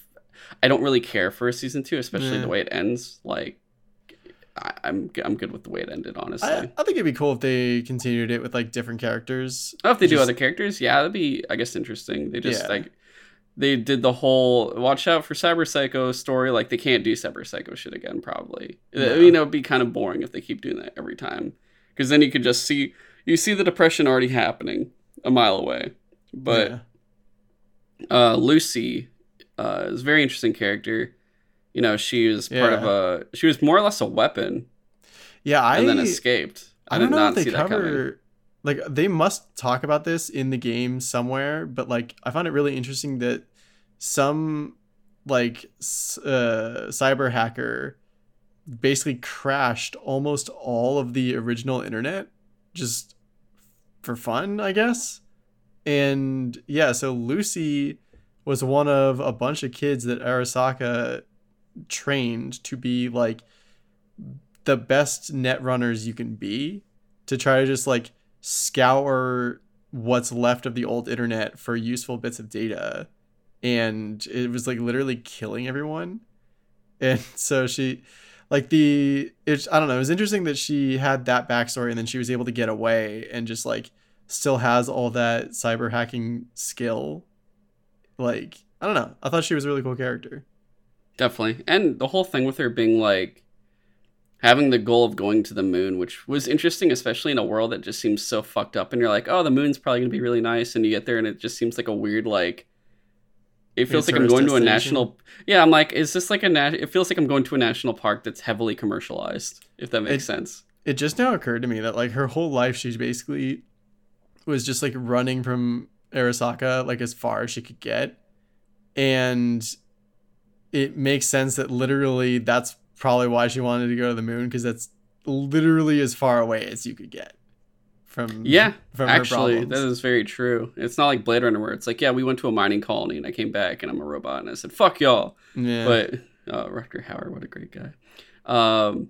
I don't really care for a season 2, especially Yeah. the way it ends. Like I, I'm I'm good with the way it ended, honestly. I, I think it'd be cool if they continued it with like different characters. Oh, if they do other characters, yeah, that'd be, I guess, interesting. They just Yeah. like they did the whole watch out for Cyber Psycho story. Like they can't do Cyber Psycho shit again, probably. Yeah. You know, it'd be kind of boring if they keep doing that every time, because then you could just see you see the depression already happening a mile away. But Yeah. uh, Lucy uh, is a very interesting character. You know, she was part of a she was more or less a weapon yeah, I and then escaped. I did don't know not if they see that coming. Like they must talk about this in the game somewhere, but like I found it really interesting that some like uh, cyber hacker basically crashed almost all of the original internet just for fun, I guess. And yeah, so Lucy was one of a bunch of kids that Arasaka trained to be like the best net runners you can be to try to just like scour what's left of the old internet for useful bits of data. And it was like literally killing everyone. And so she like the it's i don't know it was interesting that she had that backstory and then she was able to get away and just like still has all that cyber hacking skill. Like i don't know. I thought she was a really cool character. Definitely. And the whole thing with her being like having the goal of going to the moon, which was interesting, especially in a world that just seems so fucked up. And you're like, oh, the moon's probably going to be really nice. And you get there and it just seems like a weird, like, it feels like I'm going to a national. Yeah, I'm like, is this like a nat? It feels like I'm going to a national park that's heavily commercialized, if that makes It- sense. it just now occurred to me that like her whole life she's basically was just like running from Arasaka like as far as she could get and it makes sense that literally that's probably why she wanted to go to the moon because that's literally as far away as you could get from Yeah, from Actually, that is very true. It's not like Blade Runner where it's like, yeah, we went to a mining colony and I came back and I'm a robot and I said, fuck y'all. yeah but uh, Rutger Hauer, what a great guy. Um,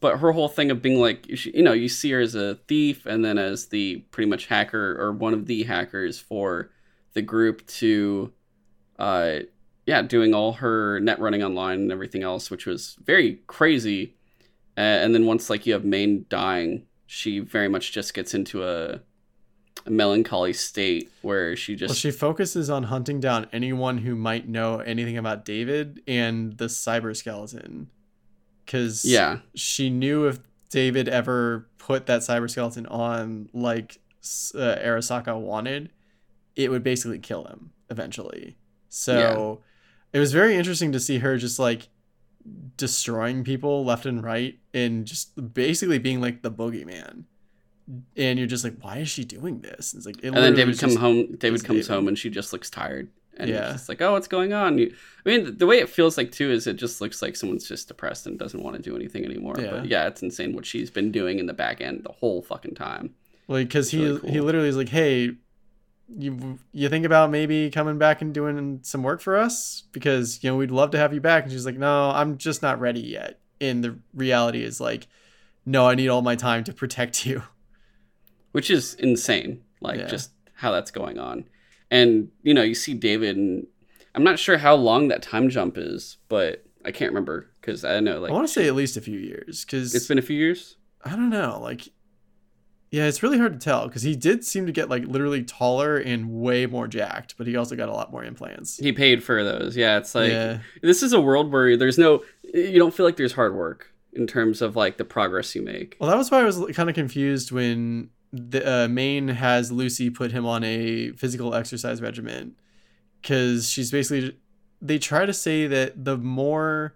but her whole thing of being like, she- you know, you see her as a thief and then as the pretty much hacker or one of the hackers for the group to, uh, yeah, doing all her net running online and everything else, which was very crazy. Uh, and then once like you have Maine dying, she very much just gets into a a melancholy state where she just Well, she focuses on hunting down anyone who might know anything about David and the cyber skeleton. Because yeah she knew if David ever put that cyber skeleton on like uh, Arasaka wanted, it would basically kill him eventually. So it was very interesting to see her just like destroying people left and right and just basically being like the boogeyman. And you're just like, why is she doing this? And it's like, it and then David comes home. David comes David. home, and she just looks tired. And Yeah. it's like, oh, what's going on? You, I mean, the way it feels like too is it just looks like someone's just depressed and doesn't want to do anything anymore. Yeah. But yeah, it's insane what she's been doing in the back end the whole fucking time. like because he really he literally is like hey you you think about maybe coming back and doing some work for us because you know we'd love to have you back and she's like no i'm just not ready yet and the reality is like no i need all my time to protect you which is insane. Like Yeah. just how that's going on, and you know, you see David, and I'm not sure how long that time jump is, but I can't remember because I know like i want to say at least a few years because it's been a few years. i don't know like yeah it's really hard to tell because he did seem to get like literally taller and way more jacked but he also got a lot more implants He paid for those. Yeah, it's like yeah this is a world where there's no, you don't feel like there's hard work in terms of like the progress you make. Well, that was why I was kind of confused when the uh, Maine has Lucy put him on a physical exercise regimen because she's basically they try to say that the more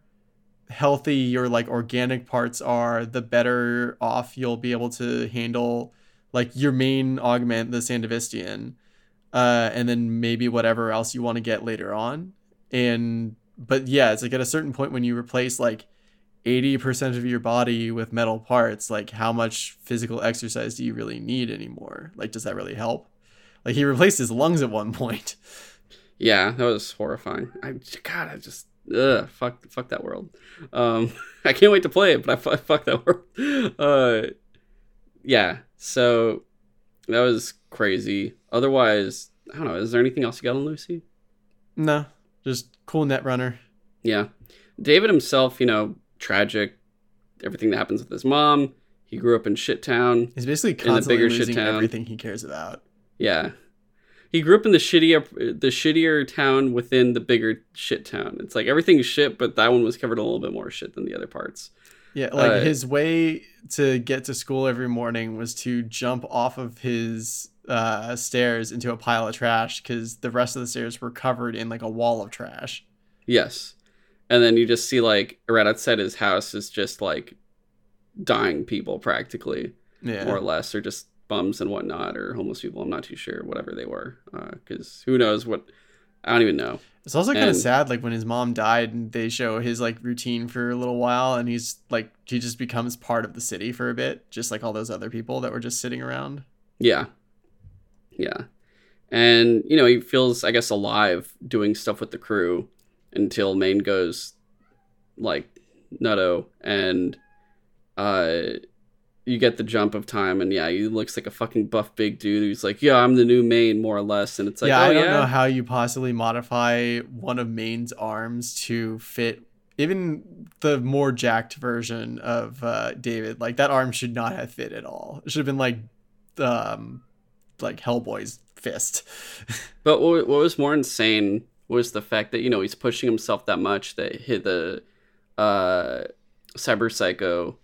healthy your like organic parts are, the better off you'll be able to handle like your main augment, the Sandevistan, uh, and then maybe whatever else you want to get later on. And but yeah, it's like at a certain point when you replace like 80% of your body with metal parts, like how much physical exercise do you really need anymore? Like, does that really help? Like, he replaced his lungs at one point. Yeah, that was horrifying. I God, I just ugh, fuck, fuck that world. Um, I can't wait to play it, but I fu- fuck that world. Uh, yeah. So that was crazy. Otherwise, I don't know. Is there anything else you got on Lucy? No, just cool net runner. Yeah, David himself, you know, tragic. Everything that happens with his mom. He grew up in shit town. He's basically the constantly bigger shit losing town. everything he cares about. Yeah. He grew up in the shittier the shittier town within the bigger shit town. It's like everything's shit, but that one was covered a little bit more shit than the other parts. Yeah, like Uh, his way to get to school every morning was to jump off of his uh, stairs into a pile of trash because the rest of the stairs were covered in like a wall of trash. Yes. And then you just see like right outside his house is just like dying people practically, Yeah. more or less, or just bums and whatnot, or homeless people. I'm not too sure, whatever they were, because who knows what? I don't even know. It's also kind of sad, like when his mom died, and they show his like routine for a little while, and he's like he just becomes part of the city for a bit, just like all those other people that were just sitting around. Yeah. Yeah. And, you know, he feels, I guess, alive doing stuff with the crew until Maine goes like nutto and uh you get the jump of time and yeah, he looks like a fucking buff big dude who's like, Yeah, I'm the new main, more or less. And it's like, yeah, oh I don't yeah. know how you possibly modify one of Maine's arms to fit even the more jacked version of uh, David. Like that arm should not have fit at all. It should have been like um like Hellboy's fist. But what, what was more insane was the fact that you know he's pushing himself that much that hit the uh, cyber psycho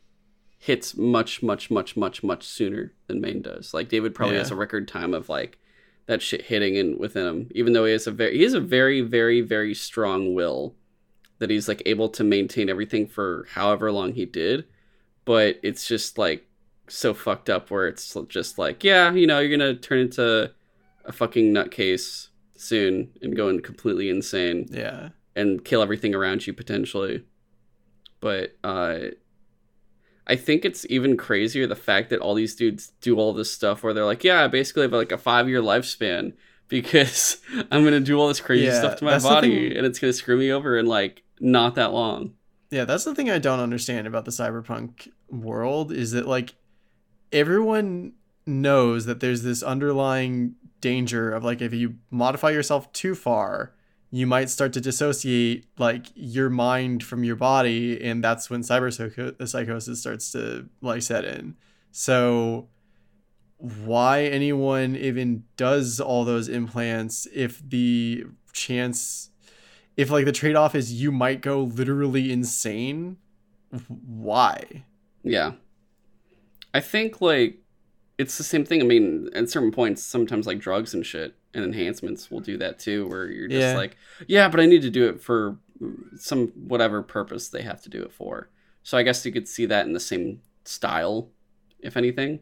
hits much much much much much sooner than Maine does. Like David probably Yeah. has a record time of like that shit hitting in within him, even though he has a very he has a very very very strong will that he's like able to maintain everything for however long he did. But it's just like so fucked up where it's just like yeah you know you're gonna turn into a fucking nutcase soon and go in completely insane yeah. and kill everything around you potentially. But uh I think it's even crazier the fact that all these dudes do all this stuff where they're like, yeah, I basically have like a five year lifespan because I'm gonna do all this crazy Yeah, stuff to my body and it's gonna screw me over in like not that long. Yeah, that's the thing I don't understand about the cyberpunk world is that like everyone knows that there's this underlying danger of like if you modify yourself too far, you might start to dissociate like your mind from your body and that's when cyber psycho- psychosis starts to like set in. So why anyone even does all those implants if the chance if like the trade-off is you might go literally insane why Yeah. I think like it's the same thing. I mean, at certain points, sometimes like drugs and shit and enhancements will do that too, where you're just Yeah. like, yeah, but I need to do it for some whatever purpose they have to do it for. So I guess you could see that in the same style, if anything.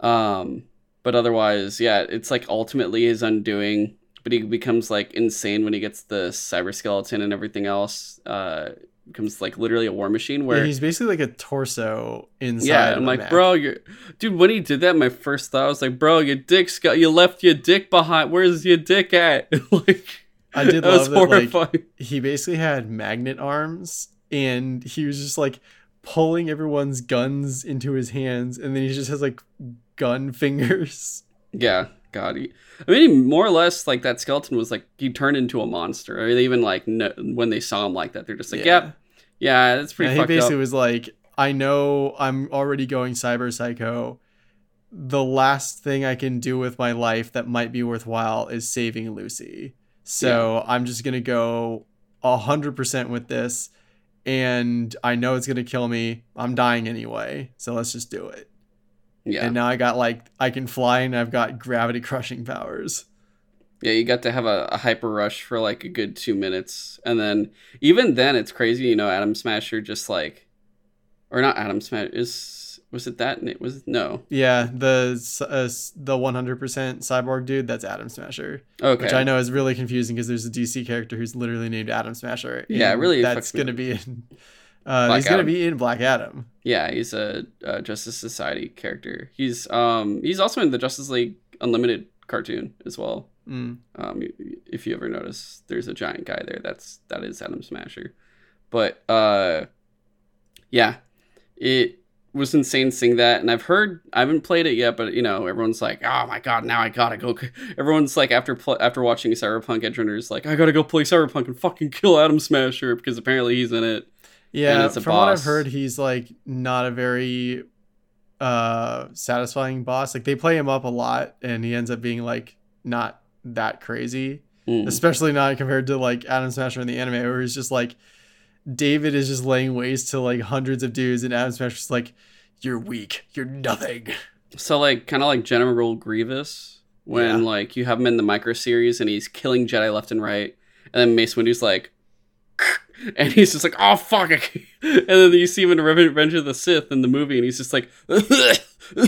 Um, but otherwise, yeah, it's like ultimately his undoing. But he becomes like insane when he gets the cyber skeleton and everything else. Uh, becomes like literally a war machine where Yeah, he's basically like a torso inside yeah, I'm like, bro, you're, dude. When he did that, my first thought was like, bro, your dick's got, you left your dick behind. Where's your dick at? like, I did that was love that, like, horrifying. he basically had magnet arms and he was just like pulling everyone's guns into his hands and then he just has like gun fingers yeah, God. He, I mean, he more or less like that skeleton was like he turned into a monster. Or they even like know, when they saw him like that, they're just like, yep, yeah, that's Yeah, pretty he basically up. was like i know i'm already going cyber psycho the last thing i can do with my life that might be worthwhile is saving lucy so i'm just gonna go 100% with this and i know it's gonna kill me i'm dying anyway so let's just do it Yeah, and now I got like I can fly and I've got gravity crushing powers. yeah. You got to have a, a hyper rush for like a good two minutes, and then even then, it's crazy. You know, Adam Smasher just like, or not Adam Smasher is was it that? It was no. Yeah, the uh, the 100% cyborg dude, that's Adam Smasher, Okay, which I know is really confusing because there's a DC character who's literally named Atom Smasher. Yeah, it really That's gonna up. be in. Uh, he's gonna be in Black Adam. Yeah, he's a, a Justice Society character. He's um he's also in the Justice League Unlimited cartoon as well. Mm. Um, if you ever notice, there's a giant guy there. That's that is Atom Smasher. But uh, yeah, it was insane seeing that, and I've heard I haven't played it yet, but you know everyone's like, oh my god, now I gotta go. Everyone's like after pl- after watching Cyberpunk Edgerunners, like I gotta go play Cyberpunk and fucking kill Adam Smasher because apparently he's in it. Yeah, from what I've heard, he's like not a very uh satisfying boss. Like they play him up a lot, and he ends up being like not that crazy. Mm. especially not compared to like Adam Smasher in the anime, where he's just like David is just laying waste to like hundreds of dudes, and Adam Smasher's like, "You're weak. You're nothing." So like kind of like General Grievous when Yeah. like you have him in the micro series and he's killing Jedi left and right, and then Mace Windu's like, and he's just like, oh fuck, I and then you see him in Revenge of the Sith in the movie, and he's just like,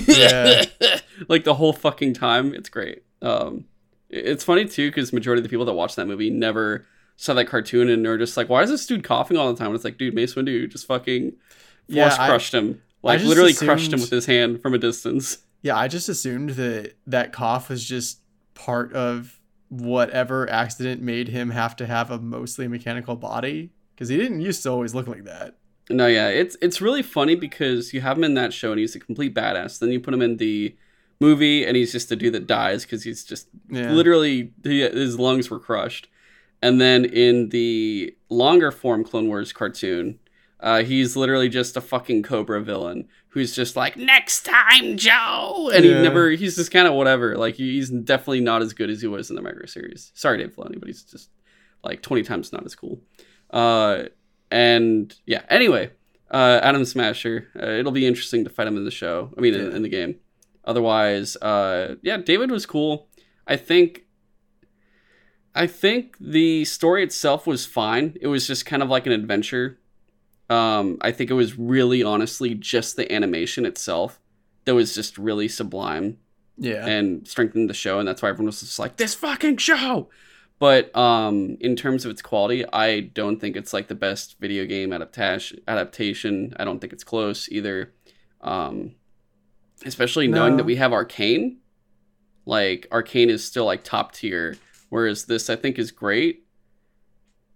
Yeah. like the whole fucking time. It's great. Um, it's funny too because majority of the people that watch that movie never saw that cartoon and are just like, why is this dude coughing all the time? And it's like, dude, Mace Windu just fucking Yeah, force I- crushed him. Like literally crushed him with his hand from a distance. Yeah, I just assumed that that cough was just part of whatever accident made him have to have a mostly mechanical body because he didn't used to always look like that. No, yeah, it's it's really funny because you have him in that show and he's a complete badass. Then you put him in the movie and he's just a dude that dies because he's just Yeah, literally he, his lungs were crushed. And then in the longer form Clone Wars cartoon, uh, he's literally just a fucking Cobra villain who's just like next time, Joe, and Yeah. he never he's just kind of whatever. Like he's definitely not as good as he was in the micro series. Sorry, Dave Filoni, but he's just like twenty times not as cool. Uh, and yeah, anyway, uh, Adam Smasher. Uh, it'll be interesting to fight him in the show. I mean, in, in the game. Otherwise, uh, yeah, David was cool. I think. I think the story itself was fine. It was just kind of like an adventure. Um, I think it was really, honestly, just the animation itself that was just really sublime yeah, and strengthened the show, and that's why everyone was just like, "This fucking show." But um, in terms of its quality, I don't think it's like the best video game adaptation. Adaptation, I don't think it's close either. Um, especially knowing that we have Arcane, like Arcane is still like top tier, whereas this I think is great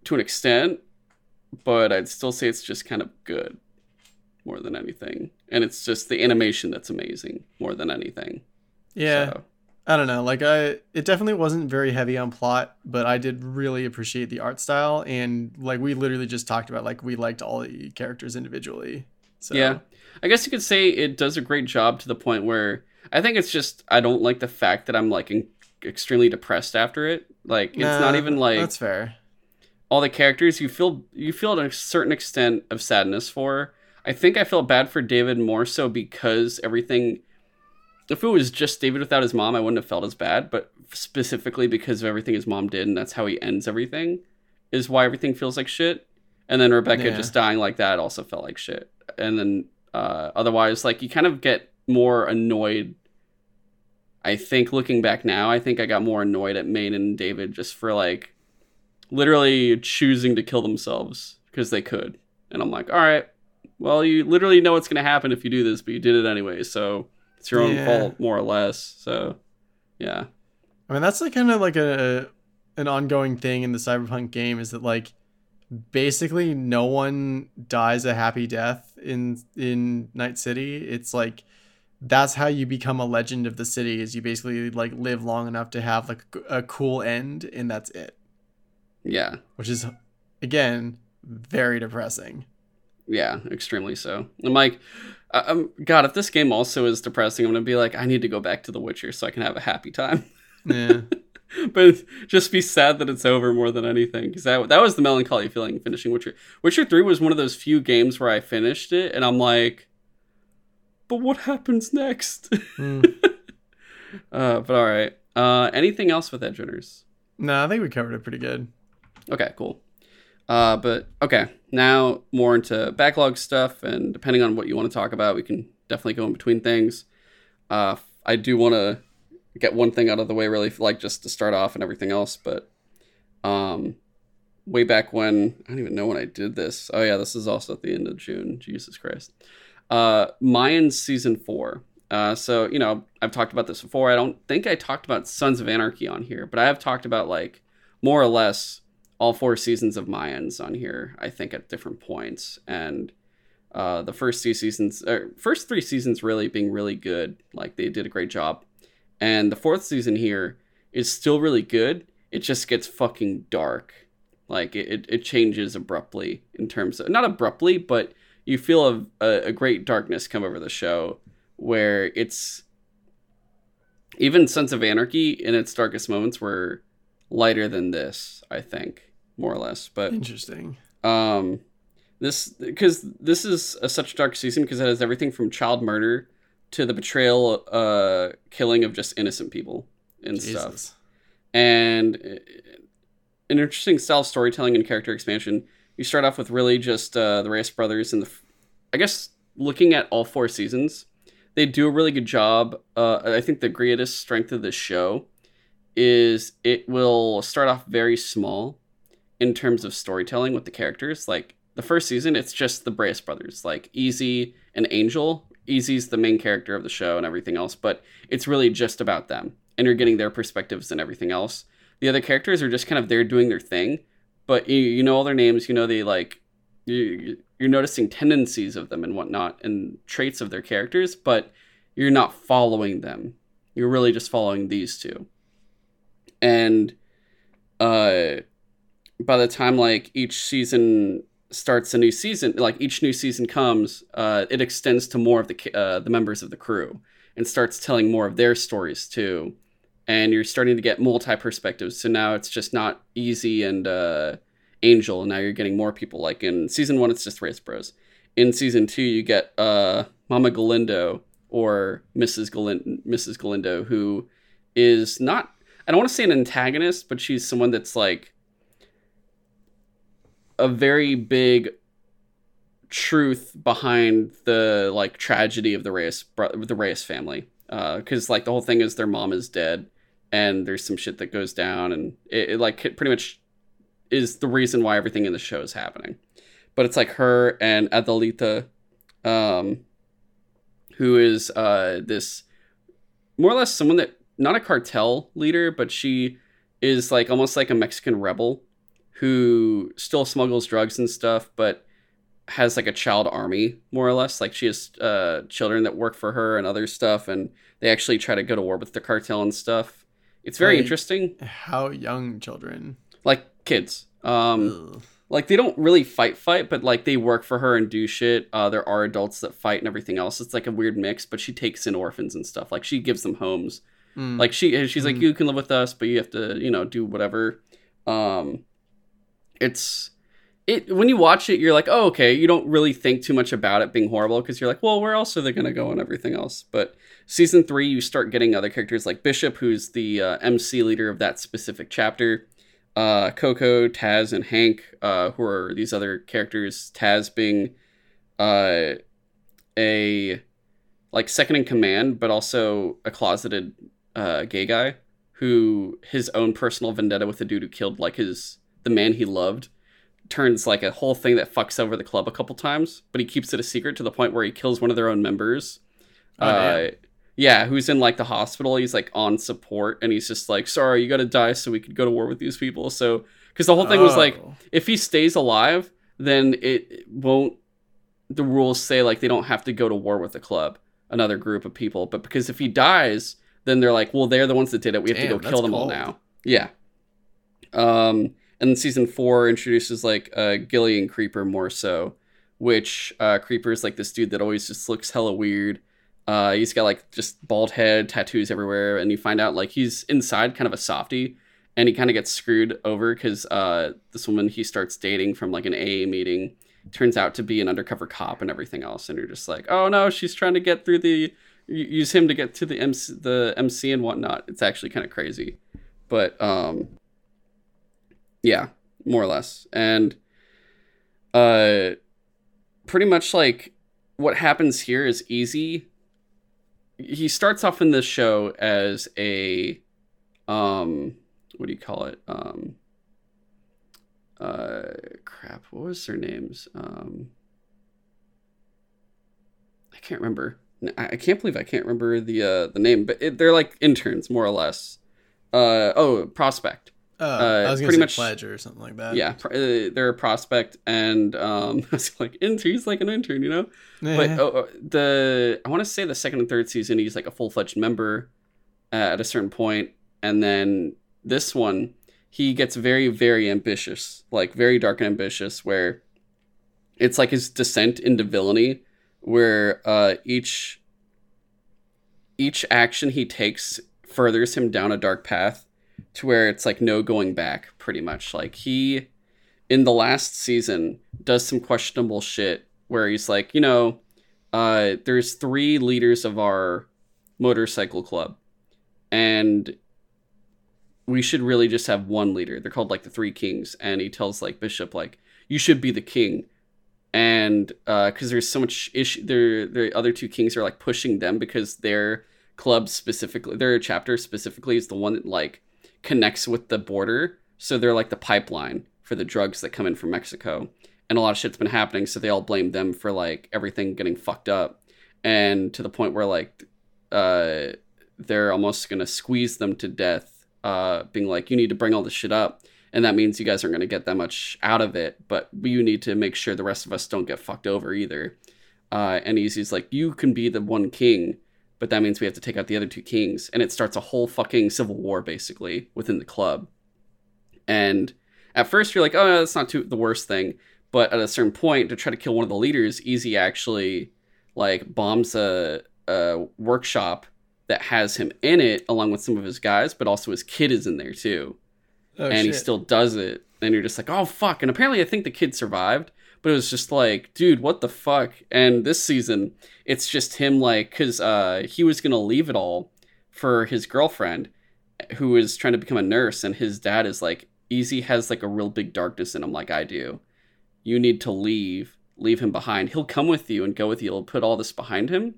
to an extent, but I'd still say it's just kind of good more than anything, and it's just the animation that's amazing more than anything. yeah. So, I don't know. Like I, it definitely wasn't very heavy on plot, but I did really appreciate the art style, and like we literally just talked about, like we liked all the characters individually. So Yeah. I guess you could say it does a great job to the point where I think it's just I don't like the fact that I'm like in- extremely depressed after it. Like it's Nah, not even like that's fair. all the characters you feel you feel a certain extent of sadness for. I think I felt bad for David more so because everything if it was just David without his mom, I wouldn't have felt as bad, but specifically because of everything his mom did and that's how he ends everything is why everything feels like shit. And then Rebecca Yeah. just dying like that also felt like shit. And then uh otherwise like you kind of get more annoyed I think looking back now, I think I got more annoyed at Maine and David just for like literally choosing to kill themselves because they could. And I'm like, all right, well, you literally know what's going to happen if you do this, but you did it anyway. So it's your own Yeah. fault, more or less. So yeah. I mean, that's like kind of like a an ongoing thing in the cyberpunk game is that like basically no one dies a happy death in in Night City. It's like that's how you become a legend of the city is you basically like live long enough to have like a cool end and that's it. Yeah. Which is again very depressing. Yeah. Extremely so. I'm like, I'm, God, if this game also is depressing, I'm going to be like, I need to go back to The Witcher so I can have a happy time. Yeah. but just be sad that it's over more than anything because that, that was the melancholy feeling finishing witcher witcher 3 was one of those few games where i finished it and i'm like but what happens next Hmm. uh, but all right uh, anything else with Edgerunners no, I think we covered it pretty good. okay cool uh, but okay now more into backlog stuff and depending on what you want to talk about we can definitely go in between things. Uh, i do want to get one thing out of the way really like just to start off and everything else but um way back when i don't even know when i did this. Oh yeah this is also at the end of june. Jesus christ. Uh mayans season four. Uh so you know i've talked about this before. I don't think i talked about sons of anarchy on here but i have talked about like more or less all four seasons of mayans on here i think at different points and uh the first two seasons or first three seasons really being really good like they did a great job and the fourth season here is still really good. It just gets fucking dark. Like it, it, it changes abruptly in terms of not abruptly, but you feel a, a, a great darkness come over the show where it's even Sons of Anarchy in its darkest moments were lighter than this, I think, more or less. But Interesting. um this because this is a such dark season because it has everything from child murder to the betrayal uh killing of just innocent people and stuff Jesus. and uh, an interesting style of storytelling and character expansion you start off with really just uh the reyes brothers and the i guess looking at all four seasons they do a really good job uh i think the greatest strength of this show is it will start off very small in terms of storytelling with the characters. Like the first season, it's just the Brace brothers, like Easy and Angel. Easy's the main character of the show and everything else, but it's really just about them. And you're getting their perspectives and everything else. The other characters are just kind of there doing their thing, but you, you know all their names, you know they like you, you're noticing tendencies of them and whatnot and traits of their characters, but you're not following them. You're really just following these two. And uh by the time like each season starts a new season, like each new season comes, uh, it extends to more of the uh, the members of the crew and starts telling more of their stories too. And you're starting to get multi perspectives. So now it's just not easy and uh, Angel, and now you're getting more people. Like in season one, it's just Race Bros. In season two, you get uh, Mama Galindo or Mrs. Mrs. Galindo, who is not. I don't want to say an antagonist, but she's someone that's like a very big truth behind the like tragedy of the Reyes the Reyes family. Because like the whole thing is their mom is dead, and there's some shit that goes down, and it, it like it pretty much is the reason why everything in the show is happening. But it's like her and Adelita, um, who is uh this more or less someone that not a cartel leader, but she is like almost like a Mexican rebel who still smuggles drugs and stuff, but has like a child army more or less. Like she has uh, children that work for her and other stuff, and they actually try to go to war with the cartel and stuff. It's very Like- interesting, How young children? like kids. Um, Ugh. like they don't really fight fight, but like they work for her and do shit. Uh, there are adults that fight and everything else. It's like a weird mix, but she takes in orphans and stuff. Like she gives them homes. Mm. Like she she's like Mm. you can live with us, but you have to you know do whatever. Um, it's it when you watch it, you're like, oh okay. You don't really think too much about it being horrible because you're like, well, where else are they gonna go and everything else? But season three, you start getting other characters like Bishop, who's the uh, MC leader of that specific chapter. Uh, Coco, Taz, and Hank, uh, who are these other characters. Taz being uh, a like second in command, but also a closeted uh, gay guy who his own personal vendetta with the dude who killed like his the man he loved turns like a whole thing that fucks over the club a couple times, but he keeps it a secret to the point where he kills one of their own members. Oh, uh, yeah, who's in like the hospital. He's like on support, and he's just like, "Sorry, you got to die so we could go to war with these people." So, because the whole thing was like, Oh. if he stays alive, then it won't. The rules say like they don't have to go to war with the club, another group of people. But because if he dies, then they're like, well, they're the ones that did it. We have Damn, to go kill them all now. Yeah. Um, and season four introduces like uh, Gilly and Creeper more so, which uh, Creeper is like this dude that always just looks hella weird. Uh, he's got like just bald head, tattoos everywhere, and you find out like he's inside kind of a softie, and he kind of gets screwed over because uh, this woman he starts dating from like an AA meeting turns out to be an undercover cop and everything else, and you're just like, oh no, she's trying to get through the use him to get to the MC, the MC and whatnot. It's actually kind of crazy, but um, yeah, more or less, and uh, pretty much like what happens here is easy. He starts off in this show as a um what do you call it? Um uh crap, what was their names? Um I can't remember. I can't believe I can't remember the uh the name, but it, they're like interns more or less. Uh oh, prospect. Uh, uh, I was pretty much- pledge or something like that. yeah, pr- uh, they're a prospect and um I was like intern, he's like an intern, you know? but Eh. oh, oh, the I want to say the second and third season he's like a full fledged member uh, at a certain point, and then this one he gets very very ambitious, like very dark and ambitious, where it's like his descent into villainy, where uh, each each action he takes furthers him down a dark path to where it's like no going back pretty much. Like he in the last season does some questionable shit where he's like you know uh there's three leaders of our motorcycle club and we should really just have one leader. They're called like the three kings and he tells like bishop like you should be the king. And uh because there's so much issue there the other two kings are like pushing them because their club specifically their chapter specifically is the one that like connects with the border. So they're like the pipeline for the drugs that come in from mexico. And a lot of shit's been happening so they all blame them for like everything getting fucked up. And to the point where like uh they're almost gonna squeeze them to death uh being like you need to bring all this shit up. And that means you guys aren't going to get that much out of it but we you need to make sure the rest of us don't get fucked over either. Uh, and Easy's like you can be the one king but that means we have to take out the other two kings and it starts a whole fucking civil war basically within the club and at first you're like oh that's not too the worst thing but at a certain point to try to kill one of the leaders Easy actually like bombs a, a workshop that has him in it along with some of his guys but also his kid is in there too Oh, and he still does it. And you're just like, oh fuck. And apparently, I think the kid survived, but it was just like, dude, what the fuck? And this season, it's just him like, cause uh, he was gonna leave it all for his girlfriend, who is trying to become a nurse, and his dad is like, Easy has like a real big darkness in him, like I do. You need to leave, leave him behind. He'll come with you and go with you. He'll put all this behind him,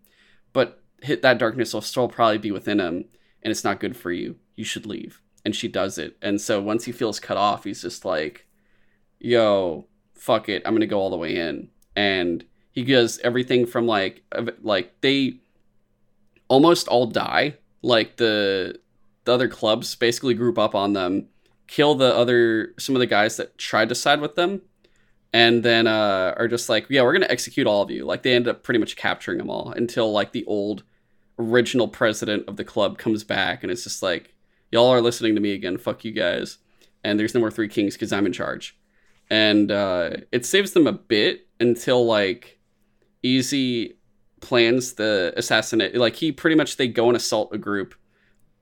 but hit that darkness will still probably be within him, and it's not good for you. You should leave and she does it. And so once he feels cut off, he's just like, "Yo, fuck it, I'm gonna go all the way in." And he does everything from like, like they almost all die. Like the the other clubs basically group up on them, kill the other some of the guys that tried to side with them, and then uh, are just like, "Yeah, we're gonna execute all of you." Like they end up pretty much capturing them all until like the old original president of the club comes back, and it's just like y'all are listening to me again. Fuck you guys. And there's no more three kings because I'm in charge. And uh, it saves them a bit until like Easy plans the assassinate. Like he pretty much they go and assault a group.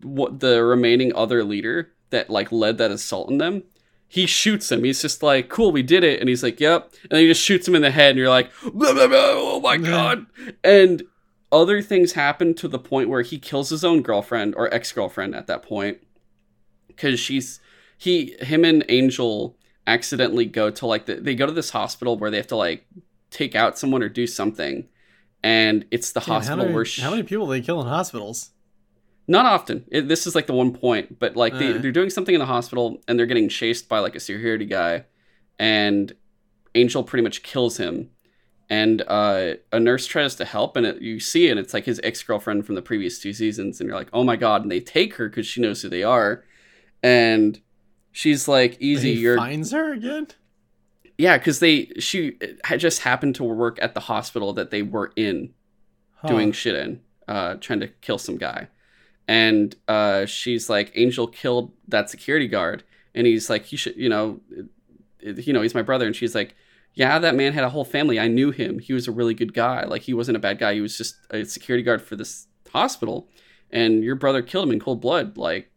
What the remaining other leader that like led that assault on them, he shoots him. He's just like, "Cool, we did it," and he's like, "Yep," and then he just shoots him in the head, and you're like, blah, blah, blah, "Oh my god!" And other things happen to the point where he kills his own girlfriend or ex girlfriend at that point because she's he him and Angel accidentally go to like the, they go to this hospital where they have to like take out someone or do something, and it's the how hospital many, where she, how many people they kill in hospitals? not often. It, this is like the one point, but like they, Alright. they're doing something in the hospital and they're getting chased by like a security guy, and Angel pretty much kills him. And uh, a nurse tries to help, and it, you see it. And it's like his ex girlfriend from the previous two seasons, and you're like, "Oh my god!" And they take her because she knows who they are, and she's like, "Easy, he you're finds her again. yeah," because they she had just happened to work at the hospital that they were in, Huh. doing shit in, uh, trying to kill some guy. And uh, she's like, Angel killed that security guard, and he's like, you should, you know, you know, he's my brother. And she's like, yeah, that man had a whole family. I knew him. He was a really good guy. Like he wasn't a bad guy. He was just a security guard for this hospital, and your brother killed him in cold blood. Like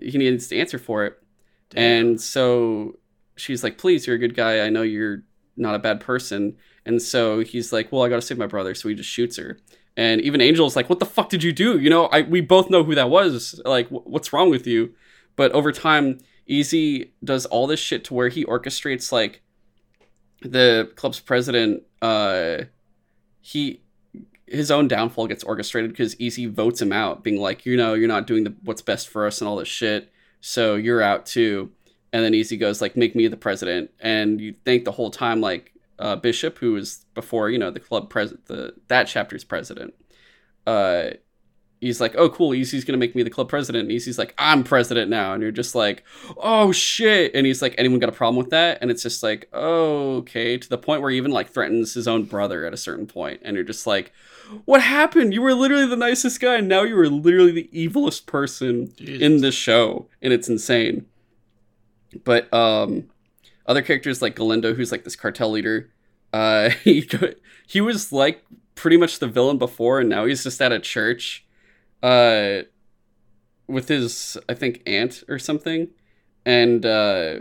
he needs to answer for it. Damn. And so she's like, please, you're a good guy. I know you're not a bad person. And so he's like, well, I got to save my brother. So he just shoots her. And even Angel's like, what the fuck did you do? You know, I, we both know who that was. Like, wh- what's wrong with you? But over time, Easy does all this shit to where he orchestrates like the club's president, uh, he, his own downfall gets orchestrated because Easy votes him out, being like, you know, you're not doing the, what's best for us and all this shit. So you're out too and then Easy goes like, "Make me the president." And you think the whole time like uh, Bishop, who was before you know the club president, the that chapter's president, uh, he's like, "Oh, cool, Easy's gonna make me the club president." And Easy's like, "I'm president now," and you're just like, "Oh shit!" And he's like, "Anyone got a problem with that?" And it's just like, "Oh, okay," to the point where he even like threatens his own brother at a certain point, and you're just like. What happened? You were literally the nicest guy, and now you are literally the evilest person Jesus. in this show, and it's insane. But um, other characters like Galindo, who's like this cartel leader, uh, he he was like pretty much the villain before, and now he's just at a church, uh, with his I think aunt or something, and uh,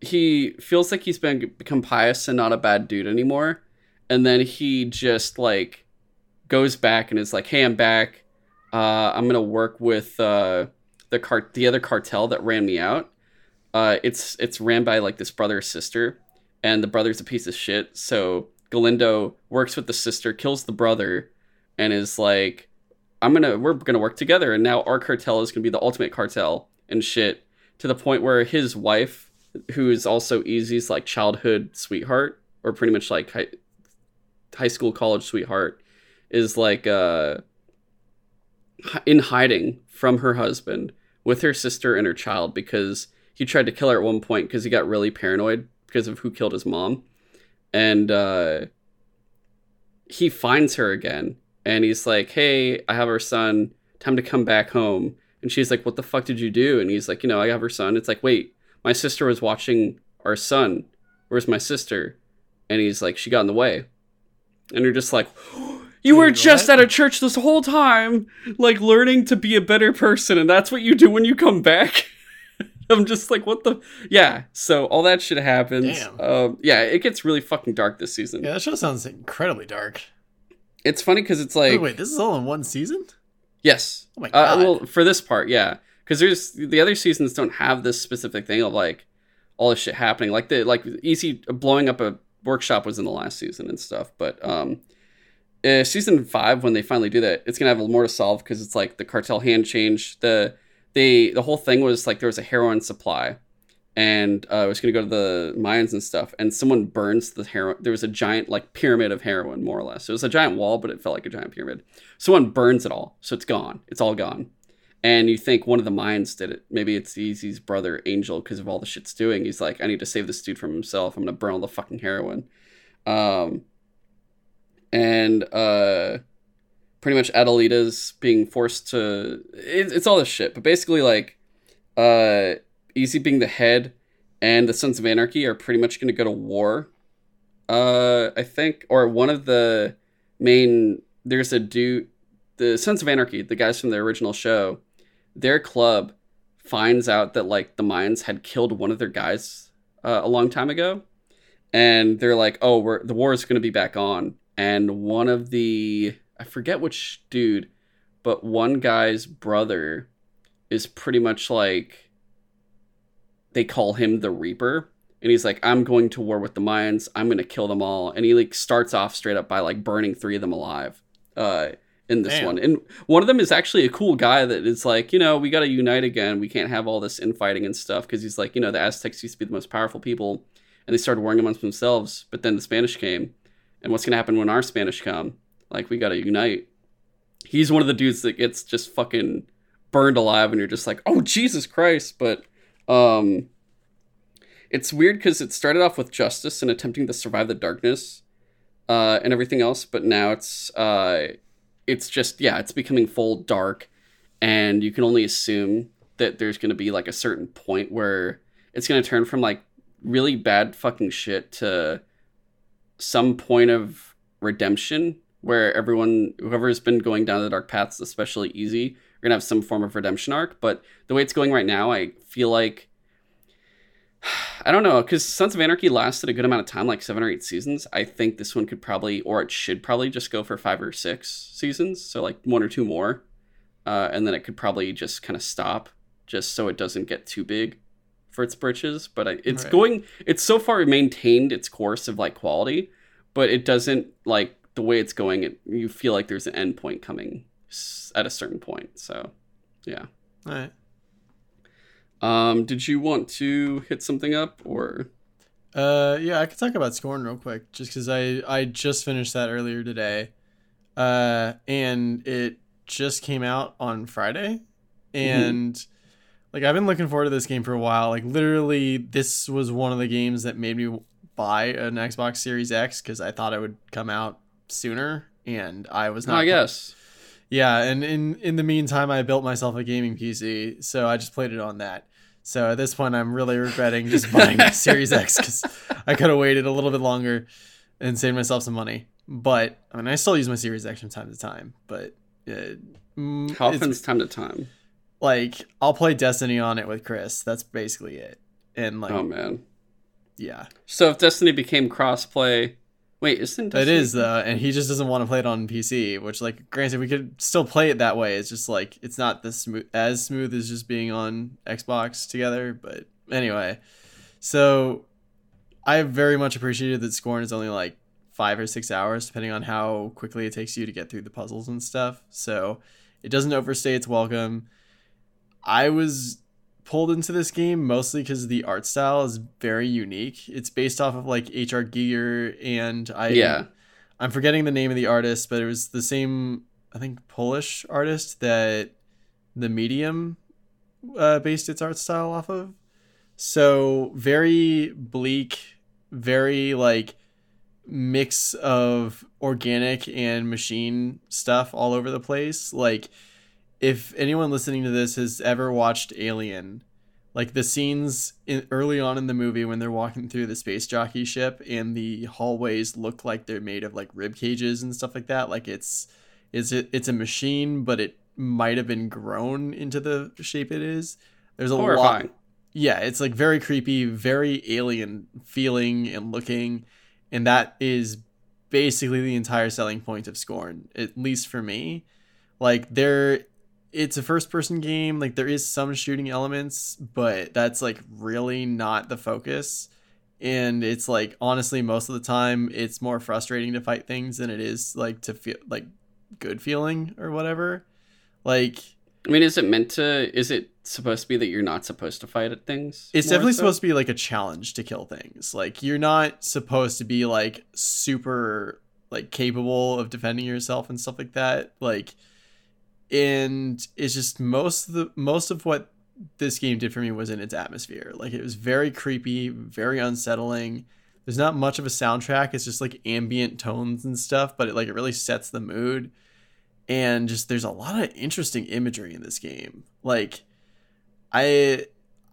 he feels like he's been become pious and not a bad dude anymore, and then he just like goes back and is like, "Hey, I'm back. Uh, I'm gonna work with uh, the cart the other cartel that ran me out. Uh, it's it's ran by like this brother sister, and the brother's a piece of shit. So Galindo works with the sister, kills the brother, and is like, "I'm gonna we're gonna work together." And now our cartel is gonna be the ultimate cartel and shit. To the point where his wife, who is also Easy's like childhood sweetheart, or pretty much like high, high school college sweetheart, is like uh in hiding from her husband with her sister and her child because he tried to kill her at one point because he got really paranoid because of who killed his mom. And uh he finds her again and he's like hey i have her son. Time to come back home. And she's like what the fuck did you do? And he's like you know i have her son. It's like wait my sister was watching our son. Where's my sister? And he's like she got in the way. And you're just like you were just at a church this whole time like learning to be a better person and that's what you do when you come back i'm just like what the yeah so all that shit happens Damn. um yeah it gets really fucking dark this season Yeah, that show sounds incredibly dark. it's funny because it's like wait, this is all in one season? yes Oh my uh, god. well for this part yeah because there's the other seasons don't have this specific thing of like all this shit happening like the like easy blowing up a workshop was in the last season and stuff but um uh, season five when they finally do that it's gonna have a more to solve because it's like the cartel hand change the they the whole thing was like there was a heroin supply and uh, it was gonna go to the Mayans and stuff and someone burns the heroin there was a giant like pyramid of heroin more or less. It was a giant wall but it felt like a giant pyramid. Someone burns it all so it's gone. It's all gone. And you think one of the Mayans did it. Maybe it's easy's brother angel because of all the shit's doing. He's like i need to save this dude from himself. I'm gonna burn all the fucking heroin. Um and uh pretty much adelita's being forced to it, it's all this shit but basically like uh easy being the head and the Sons of Anarchy are pretty much going to go to war. Uh, I think, or one of the main there's a dude, the Sons of Anarchy, the guys from the original show, their club finds out that like the Mayans had killed one of their guys uh, a long time ago, and they're like, "Oh, we're the war is going to be back on." And one of the I forget which dude, but one guy's brother is pretty much like they call him the Reaper. And he's like, I'm going to war with the Mayans. I'm going to kill them all. And he like starts off straight up by like burning three of them alive uh, in this Damn. one. And one of them is actually a cool guy that is like, you know, we got to unite again. We can't have all this infighting and stuff because he's like, you know, the Aztecs used to be the most powerful people and they started warring amongst themselves. But then the Spanish came. And what's to happen when our Spanish come? Like, we got to unite. He's one of the dudes that gets just fucking burned alive and you're just like, oh, Jesus Christ. But, um, it's weird because it started off with justice and attempting to survive the darkness uh, and everything else, but now it's uh, it's just yeah, it's becoming full dark, and you can only assume that there's to be like a certain point where it's to turn from like really bad fucking shit to some point of redemption where everyone whoever's been going down the dark paths especially easy we're to have some form of redemption arc. But the way it's going right now i feel like I don't know, because Sons of Anarchy lasted a good amount of time, like seven or eight seasons. I think this one could probably, or it should probably just go for five or six seasons, so like one or two more, uh, and then it could probably just kind of stop, just so it doesn't get too big for its britches. But I, it's Right. going, it's so far maintained its course of like quality, but it doesn't like the way it's going. It you feel like there's an end point coming at a certain point. So, yeah. All right. Um, did you want to hit something up or? Uh, yeah, I could talk about Scorn real quick, just because I I just finished that earlier today, uh, and it just came out on Friday, and like I've been looking forward to this game for a while. Like literally, this was one of the games that made me buy an Xbox Series X because I thought it would come out sooner, and I was not. I guess. Yeah, and in in the meantime, I built myself a gaming PC, so I just played it on that. So at this point, I'm really regretting just buying a Series X because I could have waited a little bit longer and saved myself some money. But I mean, I still use my Series X from time to time. But uh, mm, How often is time to time? Like I'll play Destiny on it with Chris. That's basically it. And like, oh man. yeah, So if Destiny became crossplay, wait, isn't it Destiny? is though, and he just doesn't want to play it on PC. Which, like, granted, we could still play it that way. It's just like it's not the smooth as smooth as just being on Xbox together. But anyway, so I very much appreciated that Scorn is only like five or six hours, depending on how quickly it takes you to get through the puzzles and stuff. So it doesn't overstay its welcome. I was pulled into this game mostly because the art style is very unique. It's based off of like H.R. Giger, and I Yeah. I'm forgetting the name of the artist, but it was the same I think Polish artist that the Medium uh, based its art style off of. So very bleak, very like mix of organic and machine stuff all over the place. Like if anyone listening to this has ever watched Alien, like the scenes in, early on in the movie when they're walking through the space jockey ship and the hallways look like they're made of like rib cages and stuff like that, like it's it's it, it's a machine, but it might have been grown into the shape it is. There's a lot yeah, it's like very creepy, very alien feeling and looking, and that is basically the entire selling point of Scorn, at least for me. Like there it's a first person game, like there is some shooting elements, but that's like really not the focus. And it's like honestly most of the time it's more frustrating to fight things than it is like to feel like good feeling or whatever. Like I mean, is it meant to? Is it supposed to be that you're not supposed to fight at things? It's definitely so? supposed to be like a challenge to kill things. Like you're not supposed to be like super like capable of defending yourself and stuff like that. Like and it's just most of the most of what this game did for me was in its atmosphere. Like it was very creepy, very unsettling. There's not much of a soundtrack. It's just like ambient tones and stuff, but it like it really sets the mood. And just there's a lot of interesting imagery in this game. Like I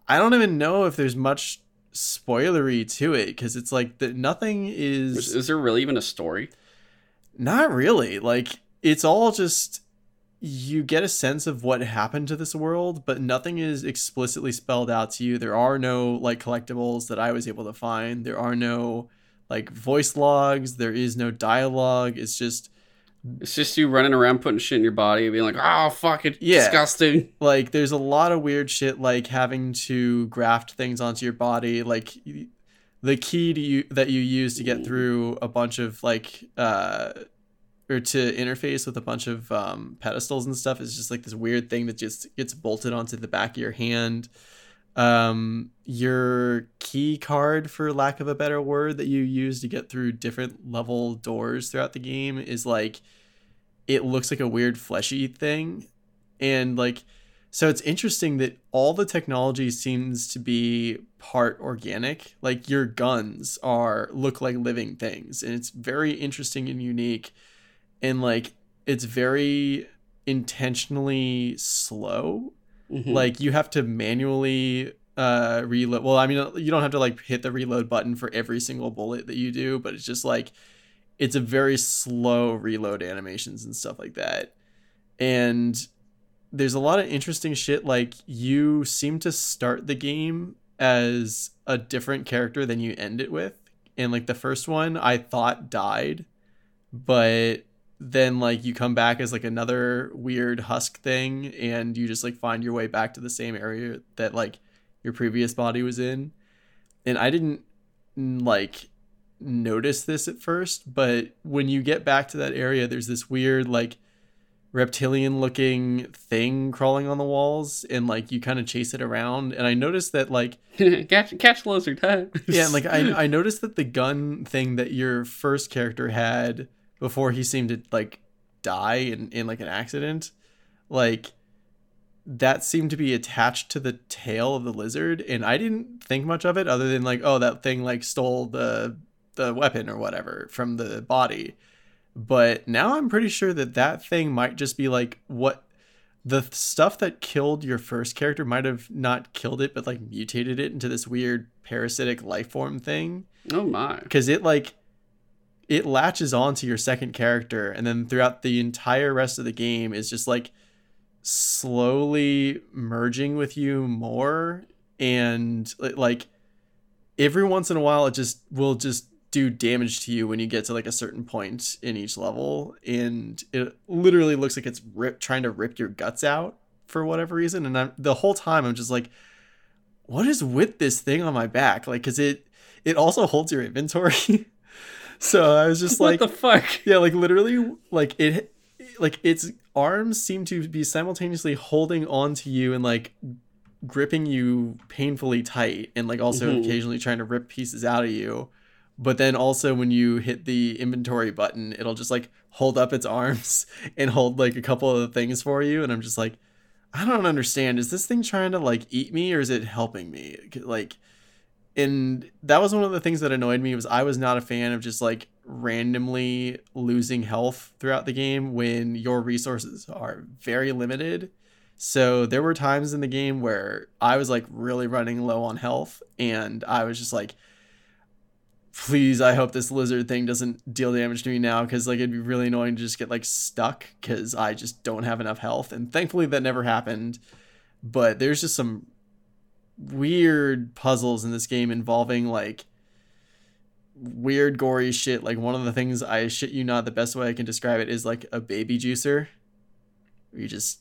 I don't even know if there's much spoilery to it because it's like that nothing is Is, is there really even a story? not really like it's all just you get a sense of what happened to this world but nothing is explicitly spelled out to you. There are no like collectibles that i was able to find. There are no like voice logs. There is no dialogue. It's just It's just you running around putting shit in your body and being like, oh, fuck, it's Yeah. disgusting. like there's a lot of weird shit like having to graft things onto your body. Like the key to you that you use to get through a bunch of like uh or to interface with a bunch of um, pedestals and stuff is just like this weird thing that just gets bolted onto the back of your hand. Um your key card for lack of a better word that you use to get through different level doors throughout the game is like it looks like a weird fleshy thing. And like so it's interesting that all the technology seems to be part organic. Like your guns are look like living things. And it's very interesting and unique and like it's very intentionally slow. Mhm. like you have to manually uh reload well i mean you don't have to like hit the reload button for every single bullet that you do but it's just like it's a very slow reload animations and stuff like that. And there's a lot of interesting shit like you seem to start the game as a different character than you end it with. And like the first one i thought died but then like you come back as like another weird husk thing and you just like find your way back to the same area that like your previous body was in and i didn't mm, like notice this at first but when you get back to that area there's this weird like reptilian looking thing crawling on the walls and like you kind of chase it around and i noticed that like catch, catch lizard, huh? yeah, and like I I noticed that the gun thing that your first character had before he seemed to like die in, in like an accident, like that seemed to be attached to the tail of the lizard, and I didn't think much of it other than like, oh, that thing like stole the the weapon or whatever from the body. But now I'm pretty sure that that thing might just be like what the stuff that killed your first character might have not killed it, but like mutated it into this weird parasitic life form thing. oh my. Because it like it latches on to your second character, and then throughout the entire rest of the game is just like slowly merging with you more, and like every once in a while, it just will just do damage to you when you get to like a certain point in each level and it literally looks like it's rip trying to rip your guts out for whatever reason and I'm the whole time I'm just like what is with this thing on my back? Like cuz it it also holds your inventory so I was just like, what the fuck? yeah like literally like it like its arms seem to be simultaneously holding on to you and like gripping you painfully tight and like also Mhm. occasionally trying to rip pieces out of you but then also when you hit the inventory button it'll just like hold up its arms and hold like a couple of things for you and i'm just like i don't understand is this thing trying to like eat me or is it helping me like and that was one of the things that annoyed me was i was not a fan of just like randomly losing health throughout the game when your resources are very limited. So there were times in the game where i was like really running low on health and i was just like please i hope this lizard thing doesn't deal damage to me now because like it'd be really annoying to just get like stuck because i just don't have enough health. And thankfully that never happened but there's just some weird puzzles in this game involving like weird gory shit like one of the things i shit you not the best way i can describe it is like a baby juicer where you just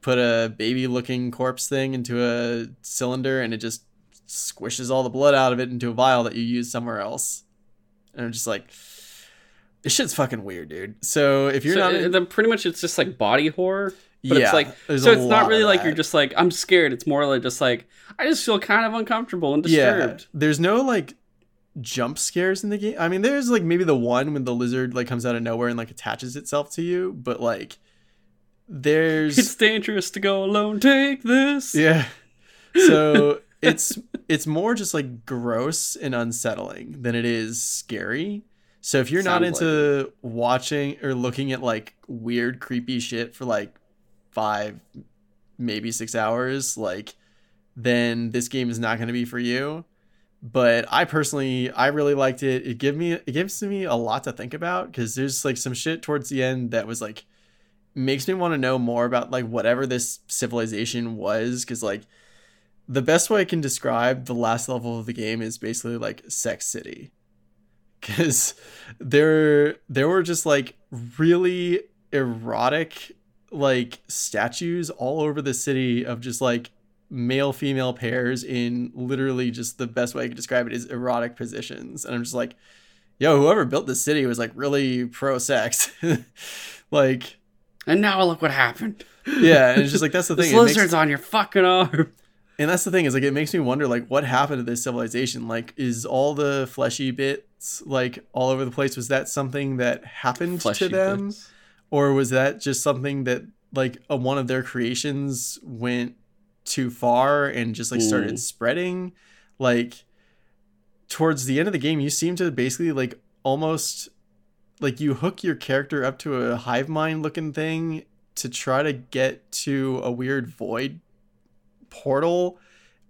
put a baby looking corpse thing into a cylinder and it just squishes all the blood out of it into a vial that you use somewhere else. And I'm just like, this shit's fucking weird, dude. So if you're so not, in, then pretty much it's just like body horror. But yeah, it's like so it's not really like that. you're just like I'm scared. It's more like just like I just feel kind of uncomfortable and disturbed. Yeah, there's no like jump scares in the game. I mean, there's like maybe the one when the lizard like comes out of nowhere and like attaches itself to you, but like there's It's dangerous to go alone. Take this. Yeah. So it's it's more just like gross and unsettling than it is scary. So if you're not Sounds into watching or looking at like weird creepy shit for like 5 maybe 6 hours, like then this game is not going to be for you. but I personally I really liked it. It give me it gives me a lot to think about because there's like some shit towards the end that was like makes me want to know more about like whatever this civilization was because like the best way I can describe the last level of the game is basically like Sex City because there there were just like really erotic like statues all over the city of just like male female pairs in literally just the best way I could describe it is erotic positions. And I'm just like yo whoever built this city was like really pro sex like and now look what happened. Yeah and it's just like that's the thing this lizard's makes, on your fucking arm. And that's the thing is like it makes me wonder like what happened to this civilization? Like is all the fleshy bits like all over the place was that something that happened fleshy to them? bits. or was that just something that like a, one of their creations went too far and just like started mm. spreading like towards the end of the game you seem to basically like almost like you hook your character up to a hive mind looking thing to try to get to a weird void portal,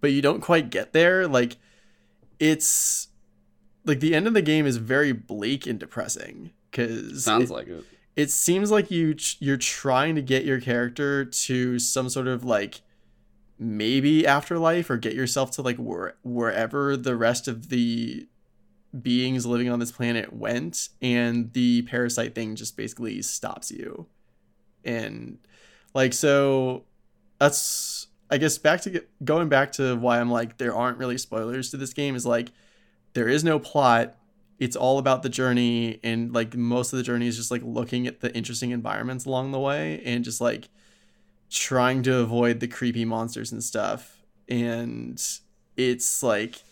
but you don't quite get there. Like it's like the end of the game is very bleak and depressing because sounds it, like it. It seems like you you're trying to get your character to some sort of like maybe afterlife or get yourself to like where, wherever the rest of the beings living on this planet went and the parasite thing just basically stops you and like so that's I guess back to going back to why I'm like there aren't really spoilers to this game is like there is no plot. It's all about the journey and like most of the journey is just like looking at the interesting environments along the way and just like trying to avoid the creepy monsters and stuff. And it's like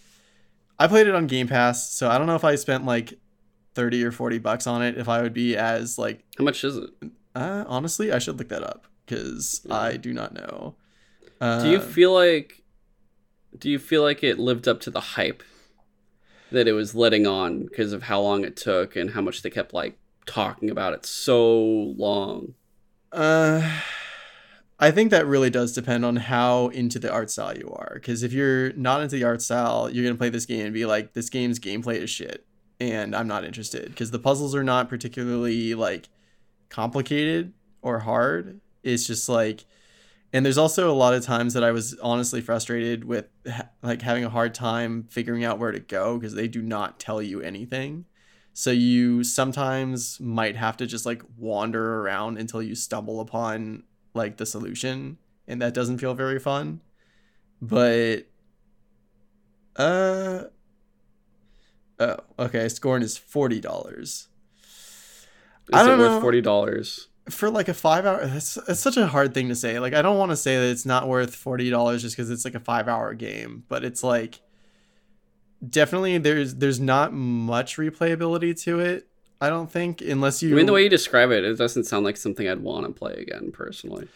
I played it on Game Pass, so I don't know if I spent like 30 or 40 bucks on it if I would be as like How much is it? Uh honestly, I should look that up cuz yeah. I do not know. Uh, do you feel like do you feel like it lived up to the hype that it was letting on because of how long it took and how much they kept like talking about it so long? Uh I think that really does depend on how into the art style you are. Because if you're not into the art style, you're gonna play this game and be like, "This game's gameplay is shit," and I'm not interested because the puzzles are not particularly like complicated or hard. It's just like and there's also a lot of times that I was honestly frustrated with like having a hard time figuring out where to go because they do not tell you anything. So you sometimes might have to just like wander around until you stumble upon like the solution and that doesn't feel very fun. But uh Oh, okay. Scorn is forty dollars. Is I don't it worth forty dollars? for like a five hour it's, it's such a hard thing to say like i don't want to say that it's not worth $40 just because it's like a five hour game but it's like definitely there's there's not much replayability to it i don't think unless you i mean the way you describe it it doesn't sound like something i'd want to play again personally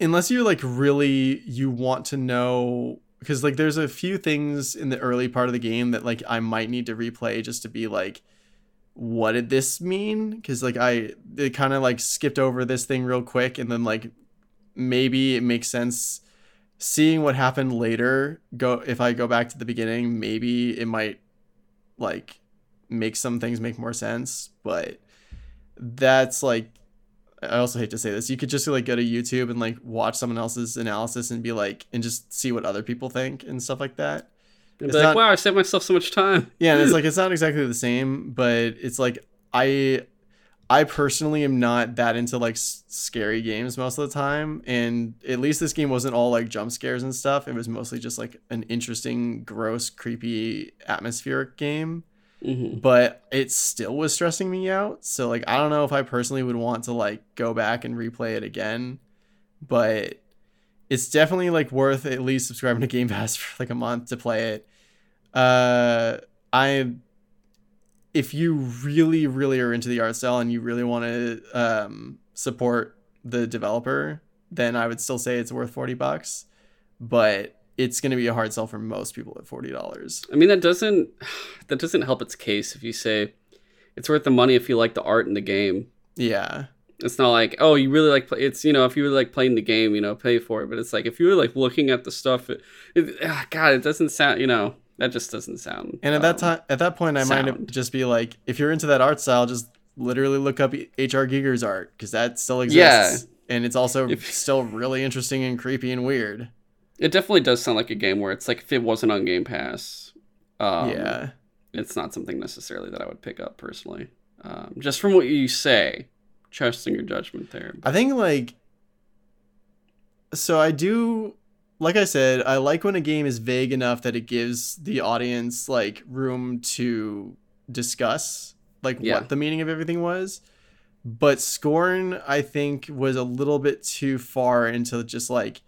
unless you're like really you want to know because like there's a few things in the early part of the game that like i might need to replay just to be like what did this mean? Because like I it kind of like skipped over this thing real quick, and then like maybe it makes sense seeing what happened later. Go if I go back to the beginning, maybe it might like make some things make more sense. But that's like I also hate to say this. You could just like go to YouTube and like watch someone else's analysis and be like and just see what other people think and stuff like that. It's like, not, wow, I saved myself so much time. Yeah, and it's like it's not exactly the same, but it's like I I personally am not that into like scary games most of the time, and at least this game wasn't all like jump scares and stuff. It was mostly just like an interesting, gross, creepy, atmospheric game. Mm-hmm. But it still was stressing me out. So like I don't know if I personally would want to like go back and replay it again, but it's definitely like worth at least subscribing to Game Pass for like a month to play it. Uh, I, if you really, really are into the art style and you really want to um, support the developer, then I would still say it's worth forty bucks. But it's going to be a hard sell for most people at forty dollars. I mean, that doesn't that doesn't help its case if you say it's worth the money if you like the art in the game. Yeah. It's not like oh you really like play. It's you know if you really like playing the game you know pay for it. But it's like if you were like looking at the stuff, it, it ah, God it doesn't sound you know That just doesn't sound. And at that um, time, at that point, I might sound. just be like, if you're into that art style, just literally look up H.R. Giger's art because that still Yeah. exists, and it's also If- still really interesting and creepy and weird. It definitely does sound like a game where it's like if it wasn't on Game Pass, um, yeah, it's not something necessarily that I would pick up personally. Um, just from what you say, trusting your judgment there. I think like, so I do. Like I said, I like when a game is vague enough that it gives the audience like room to discuss like Yeah. what the meaning of everything was. But Scorn, I think, was a little bit too far into just like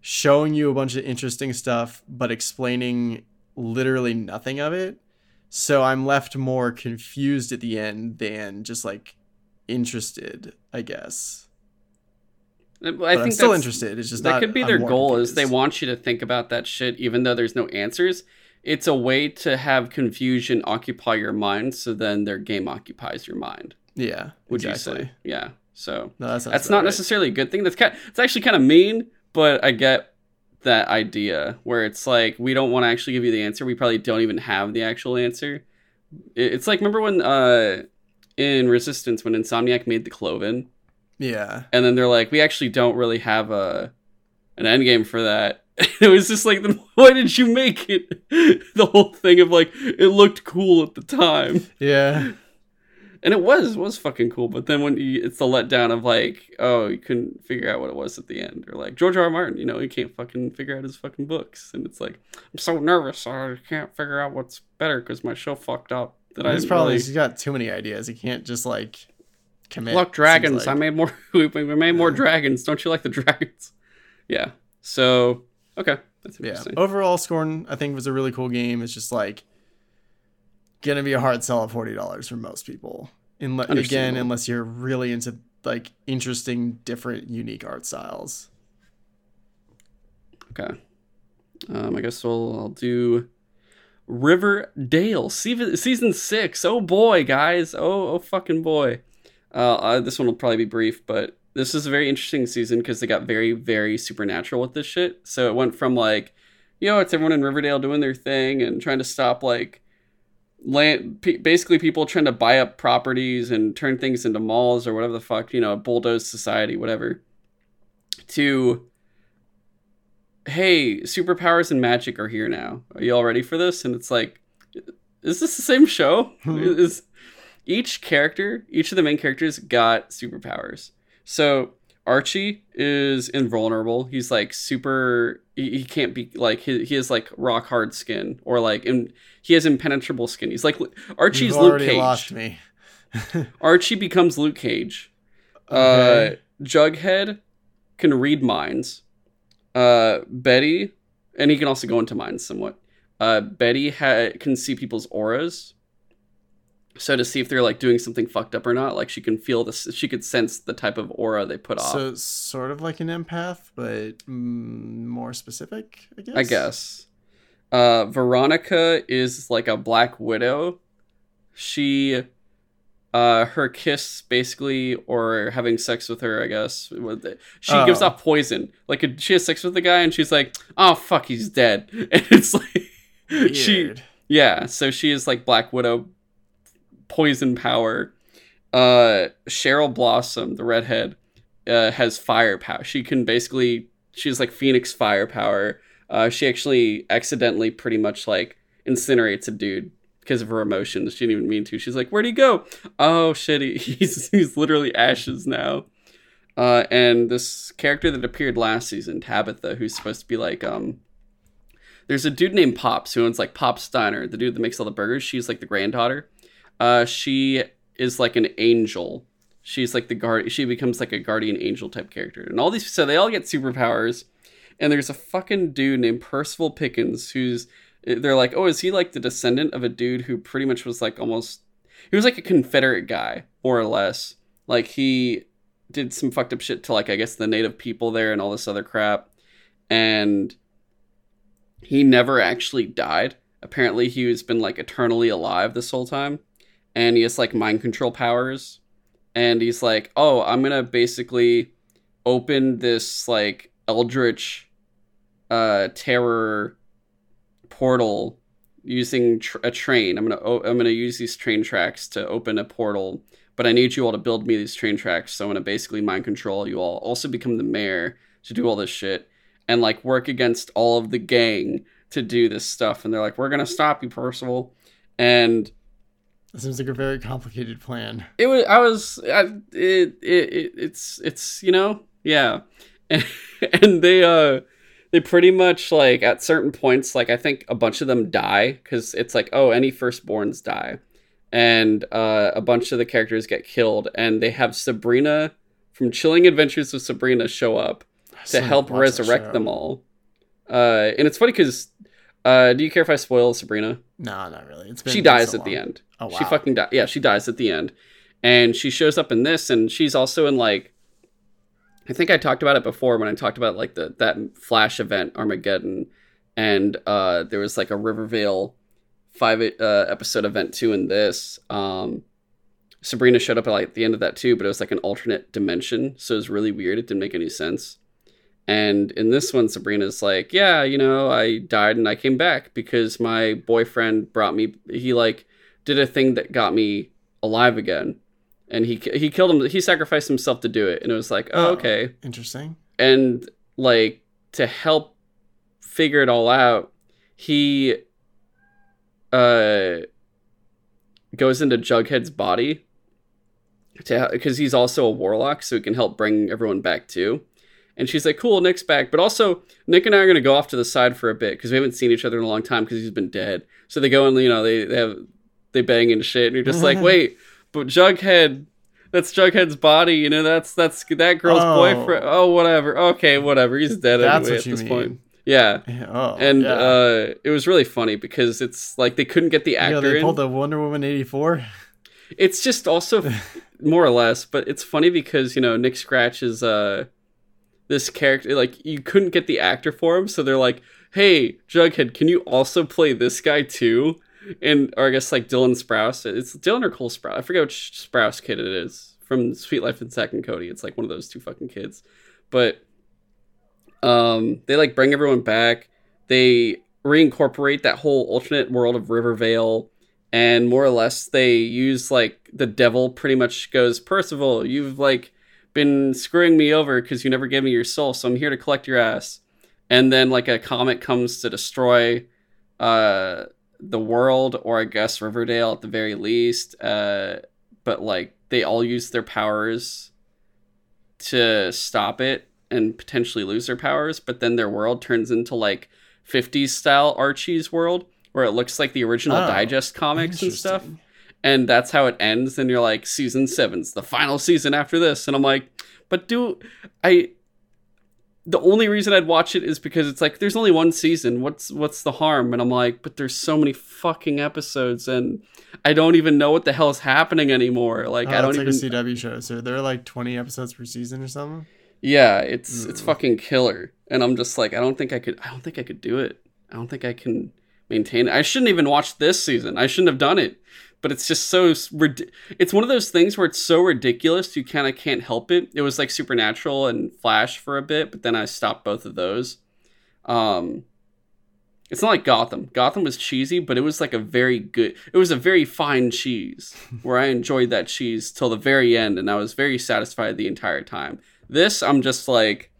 showing you a bunch of interesting stuff, but explaining literally nothing of it. So I'm left more confused at the end than just like interested, I guess. I But I'm think still that's- interested. It's just that not. could be I'm their goal is they want you to think about that shit even though there's no answers it's a way to have confusion occupy your mind so then their game occupies your mind Yeah. would exactly. you say yeah so No, that that's not right. necessarily a good thing that's kind it's actually kind of mean but i get that idea where it's like we don't want to actually give you the answer we probably don't even have the actual answer it's like remember when uh in resistance when insomniac made the cloven Yeah. and then they're like, we actually don't really have a an end game for that. it was just like, why did you make it? the whole thing of like, it looked cool at the time, Yeah. And it was it was fucking cool. But then when you, it's the letdown of like, oh, you couldn't figure out what it was at the end, or like George R. R. Martin, you know, he can't fucking figure out his fucking books, and it's like, I'm so nervous, I can't figure out what's better because my show fucked up. That I His really- he's got too many ideas. He can't just like commit. Look, dragons. like. I made more. We made more dragons. Don't you like the dragons? Yeah. So okay, that's Yeah. interesting. Overall, Scorn I think was a really cool game. It's just like gonna be a hard sell at forty dollars for most people. Inle- again, unless you're really into like interesting, different, unique art styles. Okay. Um, I guess we'll I'll do Riverdale season season six. Oh boy, guys. Oh oh fucking boy. Uh, uh, this one will probably be brief, but this is a very interesting season because they got very very supernatural with this shit. So it went from like, you know, it's everyone in Riverdale doing their thing and trying to stop like land p- basically people trying to buy up properties and turn things into malls or whatever the fuck you know bulldoze society whatever to hey superpowers and magic are here now. Are you all ready for this? And it's like is this the same show? Mhm. is each character each of the main characters got superpowers. So archie is invulnerable he's like super he, he can't be like he, he has like rock hard skin or like in, he has impenetrable skin he's like archie's You've luke cage lost me. archie becomes luke cage Okay. uh, Jughead can read minds. Uh, Betty, and he can also go into minds somewhat. Uh, Betty ha- can see people's auras. So to see if they're like doing something fucked up or not, like she can feel this, she could sense the type of aura they put off. so sort of like an empath, but mm, more specific, I guess. I guess. Uh, Veronica is like a black widow. She, uh, her kiss basically, or having sex with her, I guess. She gives Oh. off poison. Like she has sex with the guy, and she's like, "Oh fuck, he's dead." And it's like, she, yeah. So she is like Black Widow, poison power. Uh, Cheryl Blossom, the redhead, uh, has fire power. She can basically, she's like Phoenix firepower. Uh, she actually accidentally pretty much like incinerates a dude because of her emotions. She didn't even mean to. She's like, "Where'd he go? Oh shit, he, he's he's literally ashes now." Uh, and this character that appeared last season, Tabitha, who's supposed to be like um, there's a dude named Pops who owns like Pop Steiner, the dude that makes all the burgers. She's like the granddaughter. Uh, she is like an angel. She's like the guard. She becomes like a guardian angel type character, and all these. So they all get superpowers. And there's a fucking dude named Percival Pickens who's. They're like, oh, is he like the descendant of a dude who pretty much was like almost. He was like a Confederate guy, more or less. Like he did some fucked up shit to like I guess the native people there and all this other crap, and he never actually died. Apparently, he has been like eternally alive this whole time, and he has like mind control powers. And he's like, "Oh, I'm gonna basically open this like eldritch, uh, terror portal using tr- a train. I'm gonna o- I'm gonna use these train tracks to open a portal, but I need you all to build me these train tracks. So I'm gonna basically mind control you all. Also become the mayor to do all this shit and like work against all of the gang to do this stuff. And they're like, we're gonna stop you, Percival. And It seems like a very complicated plan. it was I was I, it, it it it's it's you know yeah, and, and they uh they pretty much like at certain points like I think a bunch of them die because it's like oh any firstborns die, and uh, a bunch of the characters get killed and they have Sabrina from Chilling Adventures of Sabrina show up to help resurrect them all, uh and it's funny because uh do you care if I spoil Sabrina? No, not really. It's been she dies so at the end. Oh, She fucking dies. Yeah, she dies at the end. And she shows up in this and she's also in like I think I talked about it before when I talked about like the that Flash event Armageddon and uh there was like a Rivervale 5 uh, episode event too in this. Um Sabrina showed up at like the end of that too, but it was like an alternate dimension, so it was really weird. It didn't make any sense. And in this one, Sabrina's like, yeah, you know, I died and I came back because my boyfriend brought me. He like did a thing that got me alive again, and he he killed him. He sacrificed himself to do it, and it was like, oh, Oh. okay. Interesting. And like to help figure it all out, he uh goes into Jughead's body to because he's also a warlock, so he can help bring everyone back too. And she's like, "Cool, Nick's back." But also, Nick and I are gonna go off to the side for a bit because we haven't seen each other in a long time because he's been dead. So they go and you know they they have they bang into shit, and you're just like, "Wait, but Jughead." That's Jughead's body, you know. That's that's that girl's Oh. boyfriend. Oh, whatever. Okay, whatever. He's dead That's anyway what at you this mean. point. Yeah, Yeah, Oh, and yeah. uh, it was really funny because it's like they couldn't get the yeah, actor they in. pulled the Wonder Woman eighty four. It's just also more or less, but it's funny because you know Nick Scratch is uh this character like you couldn't get the actor for him, so they're like, "Hey, Jughead, can you also play this guy too?" And or I guess like Dylan Sprouse. It's Dylan or Cole Sprouse. I forget which Sprouse kid it is from Suite Life and Zack and Cody. It's like one of those two fucking kids, but um, they like bring everyone back. They reincorporate that whole alternate world of Rivervale and more or less they use like the devil pretty much goes percival you've like been screwing me over because you never gave me your soul so i'm here to collect your ass and then like a comet comes to destroy uh the world or i guess riverdale at the very least uh but like they all use their powers to stop it and potentially lose their powers but then their world turns into like 50s style archie's world where it looks like the original Oh, digest comics and stuff. and that's how it ends and you're like season seven's the final season after this. And i'm like but do i the only reason i'd watch it is because it's like there's only one season. What's what's the harm? And i'm like but there's so many fucking episodes and i don't even know what the hell's happening anymore. Like Oh, i don't it's even like a CW show. So there are like twenty episodes per season or something. yeah it's it's Mm. fucking killer. And i'm just like i don't think i could i don't think i could do it. I don't think i can maintain it. I shouldn't even watch this season. I shouldn't have done it but it's just so it's one of those things where it's so ridiculous you kind of can't help it it was like supernatural and flash for a bit but then i stopped both of those um it's not like gotham gotham was cheesy but it was like a very good it was a very fine cheese where i enjoyed that cheese till the very end and i was very satisfied the entire time this i'm just like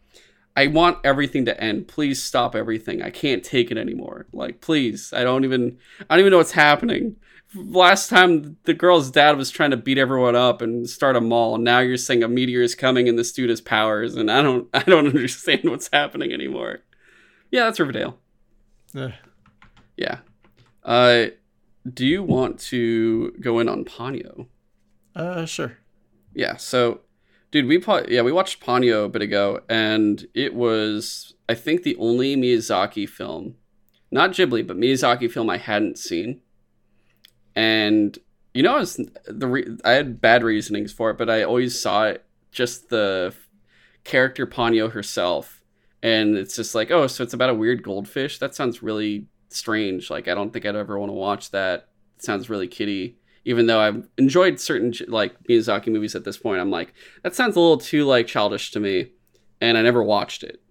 I want everything to end. Please stop everything. I can't take it anymore. Like, please. I don't even I don't even know what's happening. Last time the girl's dad was trying to beat everyone up and start a mall, and now you're saying a meteor is coming and this dude has powers, and I don't I don't understand what's happening anymore. Yeah, that's Riverdale. Ugh. Yeah. Uh do you want to go in on Ponyo? Uh, sure. Yeah, so dude, we pa- yeah, we watched Ponyo a bit ago and it was I think the only Miyazaki film, not Ghibli, but Miyazaki film I hadn't seen. And you know, I was the re- I had bad reasonings for it, but I always saw it just the character Ponyo herself and it's just like, oh, so it's about a weird goldfish. That sounds really strange. Like I don't think I'd ever want to watch that. It sounds really kiddie even though I've enjoyed certain like Miyazaki movies at this point, I'm like, that sounds a little too like childish to me, and I never watched it.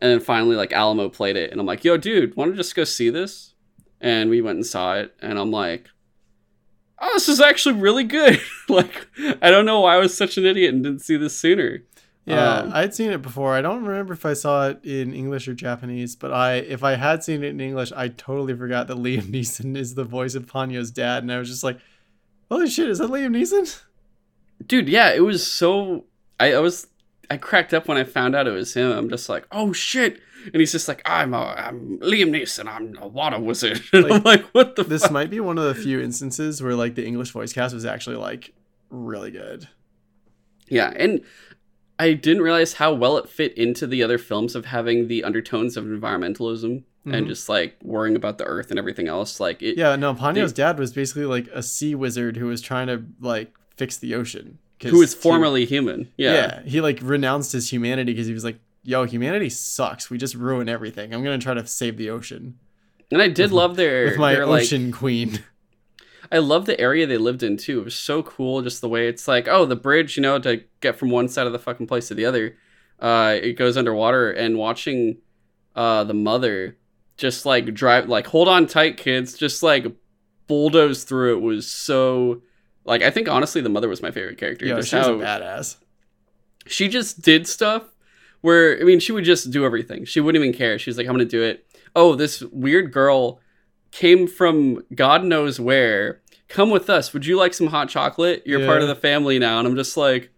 And then finally, like Alamo played it, and I'm like, yo, dude, want to just go see this? and we went and saw it, and I'm like, oh, this is actually really good. like, I don't know why I was such an idiot and didn't see this sooner. Yeah, Um, I'd seen it before. I don't remember if I saw it in English or Japanese, but I if I had seen it in English, I totally forgot that Liam Neeson is the voice of Ponyo's dad, and I was just like, "Holy shit, is that Liam Neeson?" dude yeah it was so I, I was i cracked up when i found out it was him i'm just like oh shit and he's just like i'm a, i'm liam neeson i'm a water wizard and i'm Like, like what the This fuck? might be one of the few instances where like the English voice cast was actually like really good. yeah and i didn't realize how well it fit into the other films of having the undertones of environmentalism Mhm. and just like worrying about the earth and everything else like it Yeah, no, Ponyo's dad was basically like a sea wizard who was trying to like fix the ocean. who is he- formerly human yeah. yeah. he like renounced his humanity because he was like, "Yo, humanity sucks. We just ruin everything. I'm gonna try to save the ocean and i did love their with my their, like, ocean queen." I love the area they lived in too. It was so cool, just the way it's like, oh, the bridge, you know, to get from one side of the fucking place to the other. Uh, it goes underwater, and watching uh, the mother just like drive, like, hold on tight, kids, just like bulldoze through it was so. Like, I think honestly, the mother was my favorite character. Yo, Just she was a badass. she just did stuff where I mean she would just do everything. She wouldn't even care. She's like, I'm gonna do it. Oh, this weird girl came from God knows where. Come with us. Would you like some hot chocolate? You're part of the family now. And I'm just like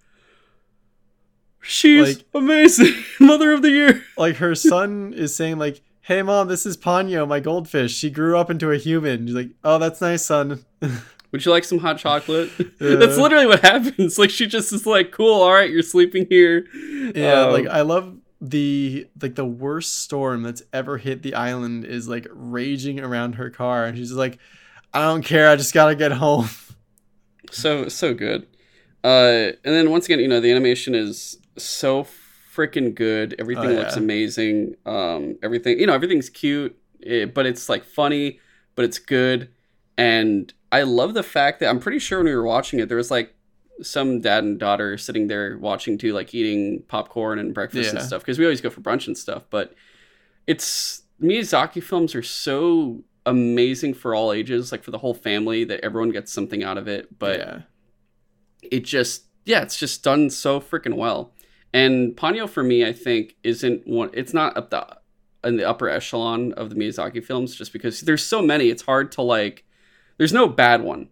She's Like- amazing. Mother of the year. Like her son is saying like, "Hey mom, this is Ponyo, my goldfish. She grew up into a human." She's like, "Oh, that's nice, son." Would you like some hot chocolate? Yeah. That's literally what happens. Like she just is like, cool, all right, you're sleeping here. Yeah, Um, like I love the like the worst storm that's ever hit the island is like raging around her car and she's like I don't care, I just got to get home. so so good uh and then once again you know the animation is so freaking good everything Oh, looks amazing um everything you know everything's cute eh, but it's like funny but it's good and i love the fact that i'm pretty sure when we were watching it there was like some dad and daughter sitting there watching too like eating popcorn and breakfast and stuff because we always go for brunch and stuff but it's miyazaki films are so amazing for all ages like for the whole family that everyone gets something out of it but yeah. it just yeah it's just done so freaking well and ponyo for me i think isn't one it's not up the in the upper echelon of the miyazaki films just because there's so many it's hard to like there's no bad one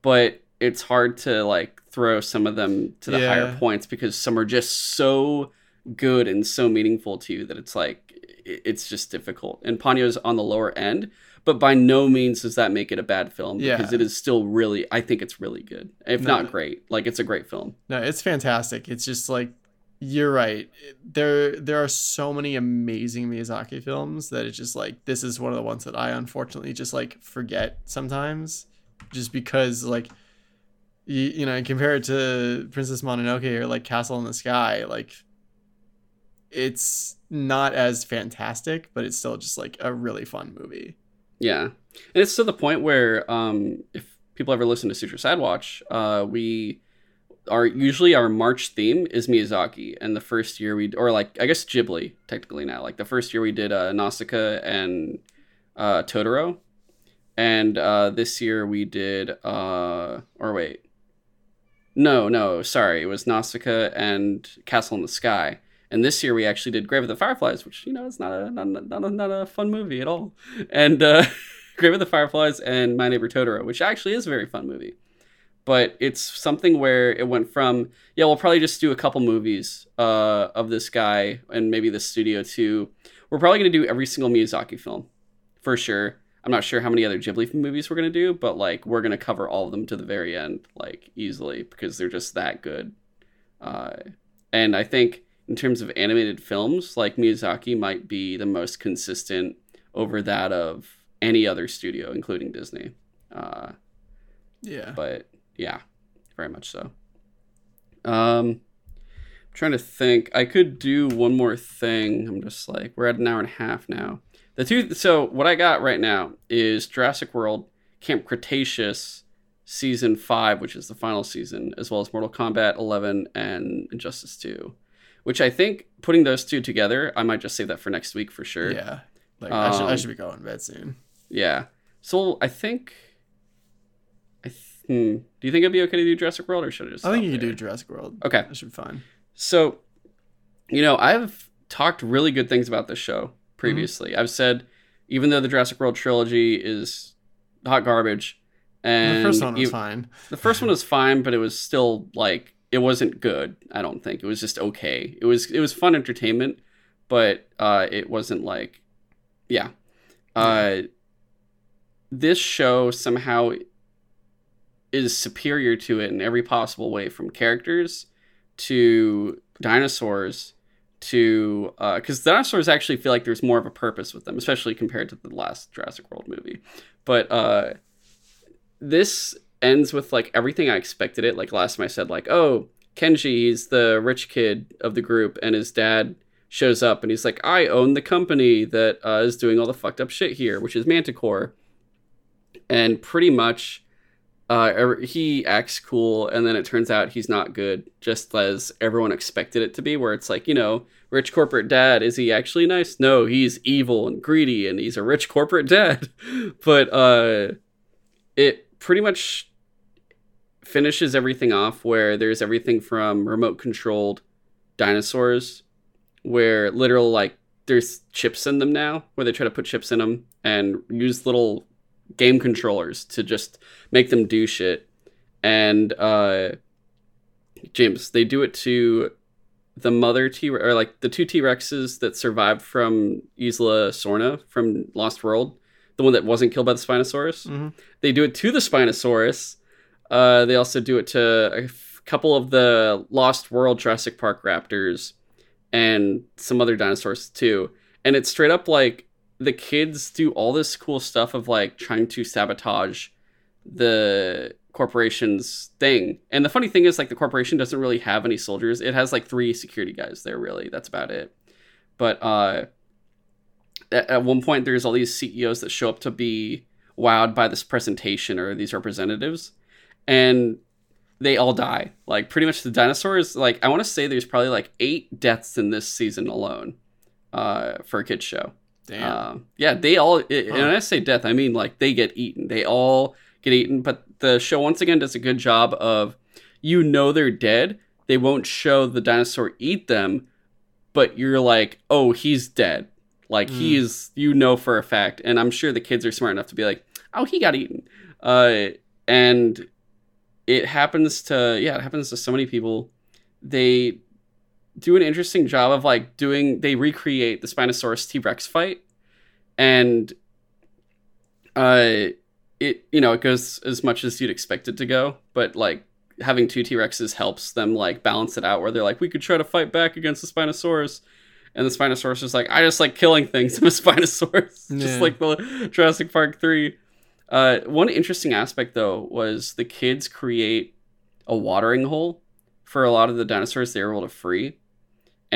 but it's hard to like throw some of them to the higher points because some are just so good and so meaningful to you that it's like it's just difficult and ponyo's on the lower end but by no means does that make it a bad film because Yeah. it is still really i think it's really good if No. not great like it's a great film No, it's fantastic. It's just like you're right. There there are so many amazing Miyazaki films that it's just like this is one of the ones that I unfortunately just like forget sometimes just because like you, you know, compare it to Princess Mononoke or like Castle in the Sky, like it's not as fantastic, but it's still just like a really fun movie. Yeah, and it's to the point where um, if people ever listen to Suture Side Watch, uh, we are usually our March theme is Miyazaki, and the first year we or like I guess Ghibli technically now. Like the first year we did uh, Nausicaa and uh, Totoro, and uh, this year we did uh, or wait, no, no, sorry, it was Nausicaa and Castle in the Sky. And this year we actually did Grave of the Fireflies, which you know is not a not, not, a, not a fun movie at all. And uh, Grave of the Fireflies and My Neighbor Totoro, which actually is a very fun movie. But it's something where it went from yeah, we'll probably just do a couple movies uh, of this guy and maybe the studio too. We're probably gonna do every single Miyazaki film for sure. I'm not sure how many other Ghibli movies we're gonna do, but like we're gonna cover all of them to the very end, like easily because they're just that good. Uh, and I think in terms of animated films, like Miyazaki might be the most consistent over that of any other studio, including Disney. Uh, Yeah. but yeah, very much so. Um, I'm trying to think. I could do one more thing. I'm just like we're at an hour and a half now. The two. So what I got right now is Jurassic World Camp Cretaceous season five, which is the final season, as well as Mortal Kombat 11 and Injustice 2. Which I think putting those two together, I might just save that for next week for sure. Yeah. Like I should I Um, should be going to bed soon. Yeah. So I think. I th- hmm, do you think it'd be okay to do Jurassic World, or should I just? I think stop you could there? do Jurassic World. Okay. That should be fine. So, you know, I've talked really good things about this show previously. I've said, even though the Jurassic World trilogy is hot garbage, and the first one was you- fine. the first one was fine, but it was still like it wasn't good. I don't think it was just okay. It was it was fun entertainment, but uh, it wasn't like, yeah. Uh, this show somehow is superior to it in every possible way, from characters to dinosaurs to uh because dinosaurs actually feel like there's more of a purpose with them, especially compared to the last Jurassic World movie. But uh, this ends with like everything I expected it. Like last time I said, like, oh, Kenji, he's the rich kid of the group, and his dad shows up and he's like, I own the company that uh, is doing all the fucked up shit here, which is Manticore. And pretty much, uh, er- he acts cool, and then it turns out he's not good, just as everyone expected it to be. Where it's like, you know, rich corporate dad, is he actually nice? No, he's evil and greedy, and he's a rich corporate dad. but uh, it pretty much finishes everything off where there's everything from remote controlled dinosaurs where literal like there's chips in them now where they try to put chips in them and use little game controllers to just make them do shit and uh james they do it to the mother t or like the two t-rexes that survived from isla sorna from lost world the one that wasn't killed by the spinosaurus Mhm. they do it to the spinosaurus uh they also do it to a f- couple of the lost world jurassic park raptors and some other dinosaurs too. And it's straight up like the kids do all this cool stuff of like trying to sabotage the corporation's thing. And the funny thing is like the corporation doesn't really have any soldiers. It has like three security guys there really. That's about it. But uh at, at one point there's all these CEOs that show up to be wowed by this presentation or these representatives and they all die. Like pretty much the dinosaurs. Like I want to say there's probably like eight deaths in this season alone, uh, for a kids show. Damn. Uh, yeah, they all. It, Huh. And I say death, I mean like they get eaten. They all get eaten. But the show once again does a good job of, you know, they're dead. They won't show the dinosaur eat them, but you're like, oh, he's dead. Like he Mm. is, you know for a fact. And I'm sure the kids are smart enough to be like, oh, he got eaten. Uh, and it happens to yeah it happens to so many people they do an interesting job of like doing they recreate the spinosaurus t-rex fight. And uh it you know it goes as much as you'd expect it to go but like having two t-rexes helps them like balance it out where they're like we could try to fight back against the spinosaurus. And the spinosaurus is like i just like killing things i'm a spinosaurus Yeah. just like the jurassic park 3 uh, one interesting aspect though was the kids create a watering hole for a lot of the dinosaurs they were able to free,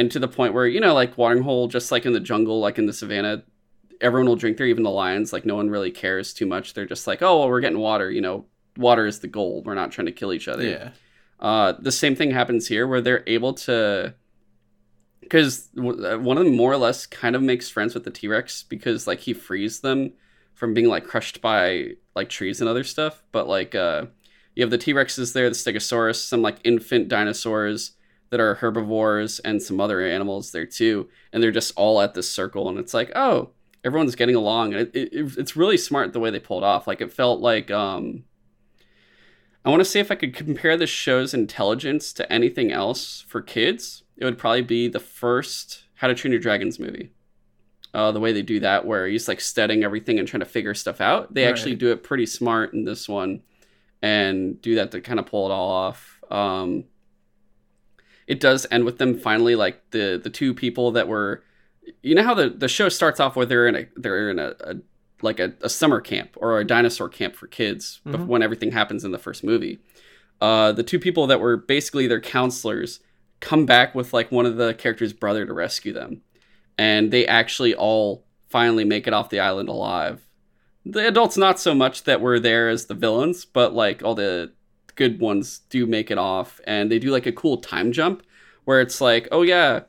and to the point where you know, like watering hole, just like in the jungle, like in the savannah, everyone will drink there, even the lions. Like no one really cares too much. They're just like, oh well, we're getting water. You know, water is the goal. We're not trying to kill each other. yeah. Uh, the same thing happens here where they're able to, because one of them more or less kind of makes friends with the T Rex because like he frees them from being like crushed by like trees and other stuff. But like uh, you have the T Rexes there, the Stegosaurus, some like infant dinosaurs that are herbivores, and some other animals there too, and they're just all at this circle, and it's like oh. Everyone's getting along, and it, it, it's really smart the way they pulled off. Like it felt like um, I want to see if I could compare the show's intelligence to anything else for kids, it would probably be the first How to Train Your Dragons movie. Uh, the way they do that, where he's like studying everything and trying to figure stuff out. They actually do it pretty smart in this one, and do that to kind of pull it all off. Um, it does end with them finally like the the two people that were, you know how the the show starts off where they're in a they're in a, a like a, a summer camp or a dinosaur camp for kids Mhm. when everything happens in the first movie. Uh, the two people that were basically their counselors come back with like one of the characters' brother to rescue them, and they actually all finally make it off the island alive. The adults not so much that were there as the villains, but like all the good ones do make it off, and they do like a cool time jump where it's like, oh yeah,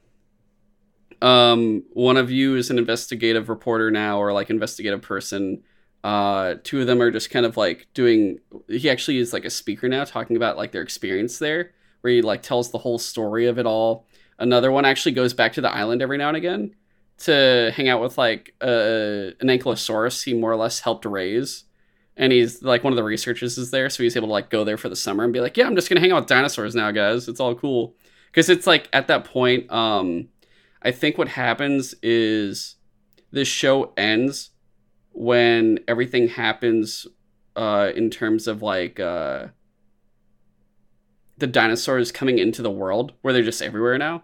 um, one of you is an investigative reporter now, or like investigative person. Uh, two of them are just kind of like doing. He actually is like a speaker now, talking about like their experience there, where he like tells the whole story of it all. Another one actually goes back to the island every now and again to hang out with like uh, an ankylosaurus he more or less helped raise and he's like one of the researchers is there so he's able to like go there for the summer and be like yeah i'm just gonna hang out with dinosaurs now guys it's all cool because it's like at that point um i think what happens is this show ends when everything happens uh in terms of like uh the dinosaurs coming into the world where they're just everywhere now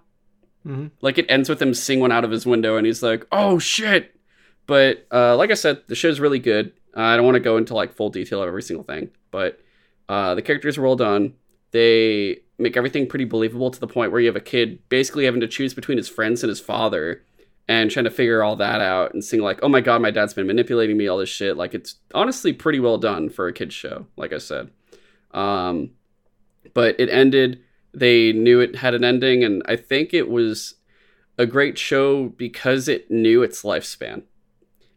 Mm-hmm. like it ends with him seeing one out of his window and he's like, "Oh shit!" But uh, like I said, the show's really good. Uh, I don't want to go into like full detail of every single thing, but uh, the characters are well done. They make everything pretty believable to the point where you have a kid basically having to choose between his friends and his father, and trying to figure all that out and seeing like, "Oh my god, my dad's been manipulating me, all this shit." Like it's honestly pretty well done for a kids show. Like I said, um, but it ended they knew it had an ending and i think it was a great show because it knew its lifespan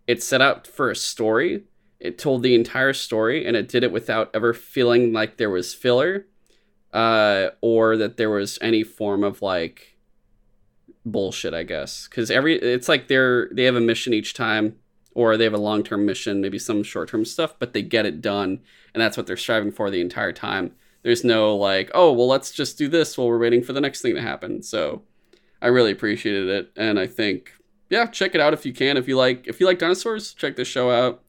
it set out for a story it told the entire story and it did it without ever feeling like there was filler uh, or that there was any form of like bullshit i guess because every it's like they're they have a mission each time or they have a long-term mission maybe some short-term stuff but they get it done and that's what they're striving for the entire time there's no like, oh, well, let's just do this while we're waiting for the next thing to happen. So I really appreciated it, and I think, yeah, check it out if you can. If you like, if you like dinosaurs, check this show out.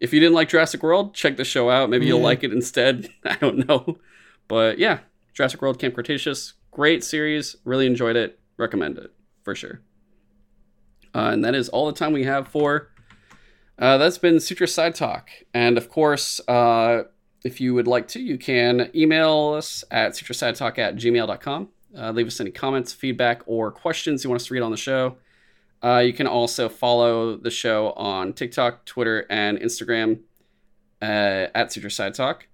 If you didn't like Jurassic World, check the show out. Maybe you'll like it instead. I don't know, but yeah, Jurassic World Camp Cretaceous, great series. Really enjoyed it. Recommend it for sure. Uh, and that is all the time we have for. Uh, that's been Suture Side Talk, and of course, uh, if you would like to, you can email us at suturesidetalk at gmail.com. Uh, leave us any comments, feedback, or questions you want us to read on the show. Uh, you can also follow the show on TikTok, Twitter, and Instagram uh, at Suture Side Talk.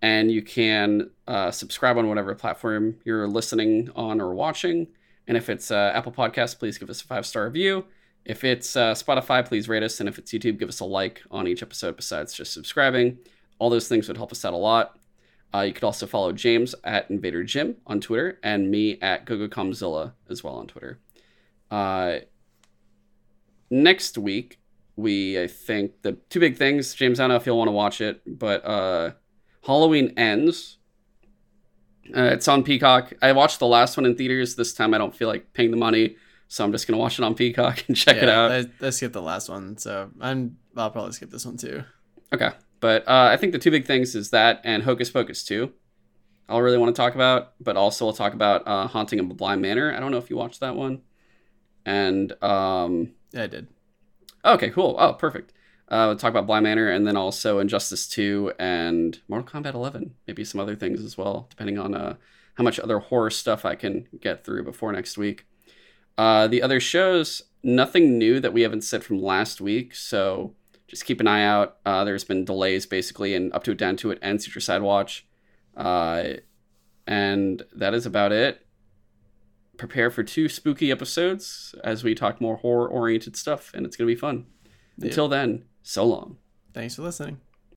And you can uh, subscribe on whatever platform you're listening on or watching. And if it's uh, Apple Podcast, please give us a five star review. If it's uh, Spotify, please rate us. And if it's YouTube, give us a like on each episode besides just subscribing. All those things would help us out a lot. Uh, you could also follow James at Invader Jim on Twitter and me at GoGoComzilla as well on Twitter. Next week, we, I think, the two big things. James, I don't know if you'll want to watch it, but uh, Halloween Ends. Uh, it's on Peacock. I watched the last one in theaters. This time I don't feel like paying the money, so I'm just going to watch it on Peacock and check it out. I, I skipped the last one, so I'm I'll probably skip this one too. Okay. But uh, I think the two big things is that and Hocus Pocus 2. I'll really want to talk about, but also we'll talk about uh, Haunting of Bly Manor. I don't know if you watched that one. And um, Yeah, I did. okay, cool. Oh, perfect. Uh, we'll talk about Bly Manor and then also Injustice 2 and Mortal Kombat 11. Maybe some other things as well, depending on uh, how much other horror stuff I can get through before next week. Uh, the other shows, nothing new that we haven't said from last week. So just keep an eye out. Uh, there's been delays basically in Up to It, Down to It, and Suture Side Watch. Uh, and that is about it. Prepare for two spooky episodes as we talk more horror oriented stuff, and it's going to be fun. Yeah. Until then, so long. Thanks for listening.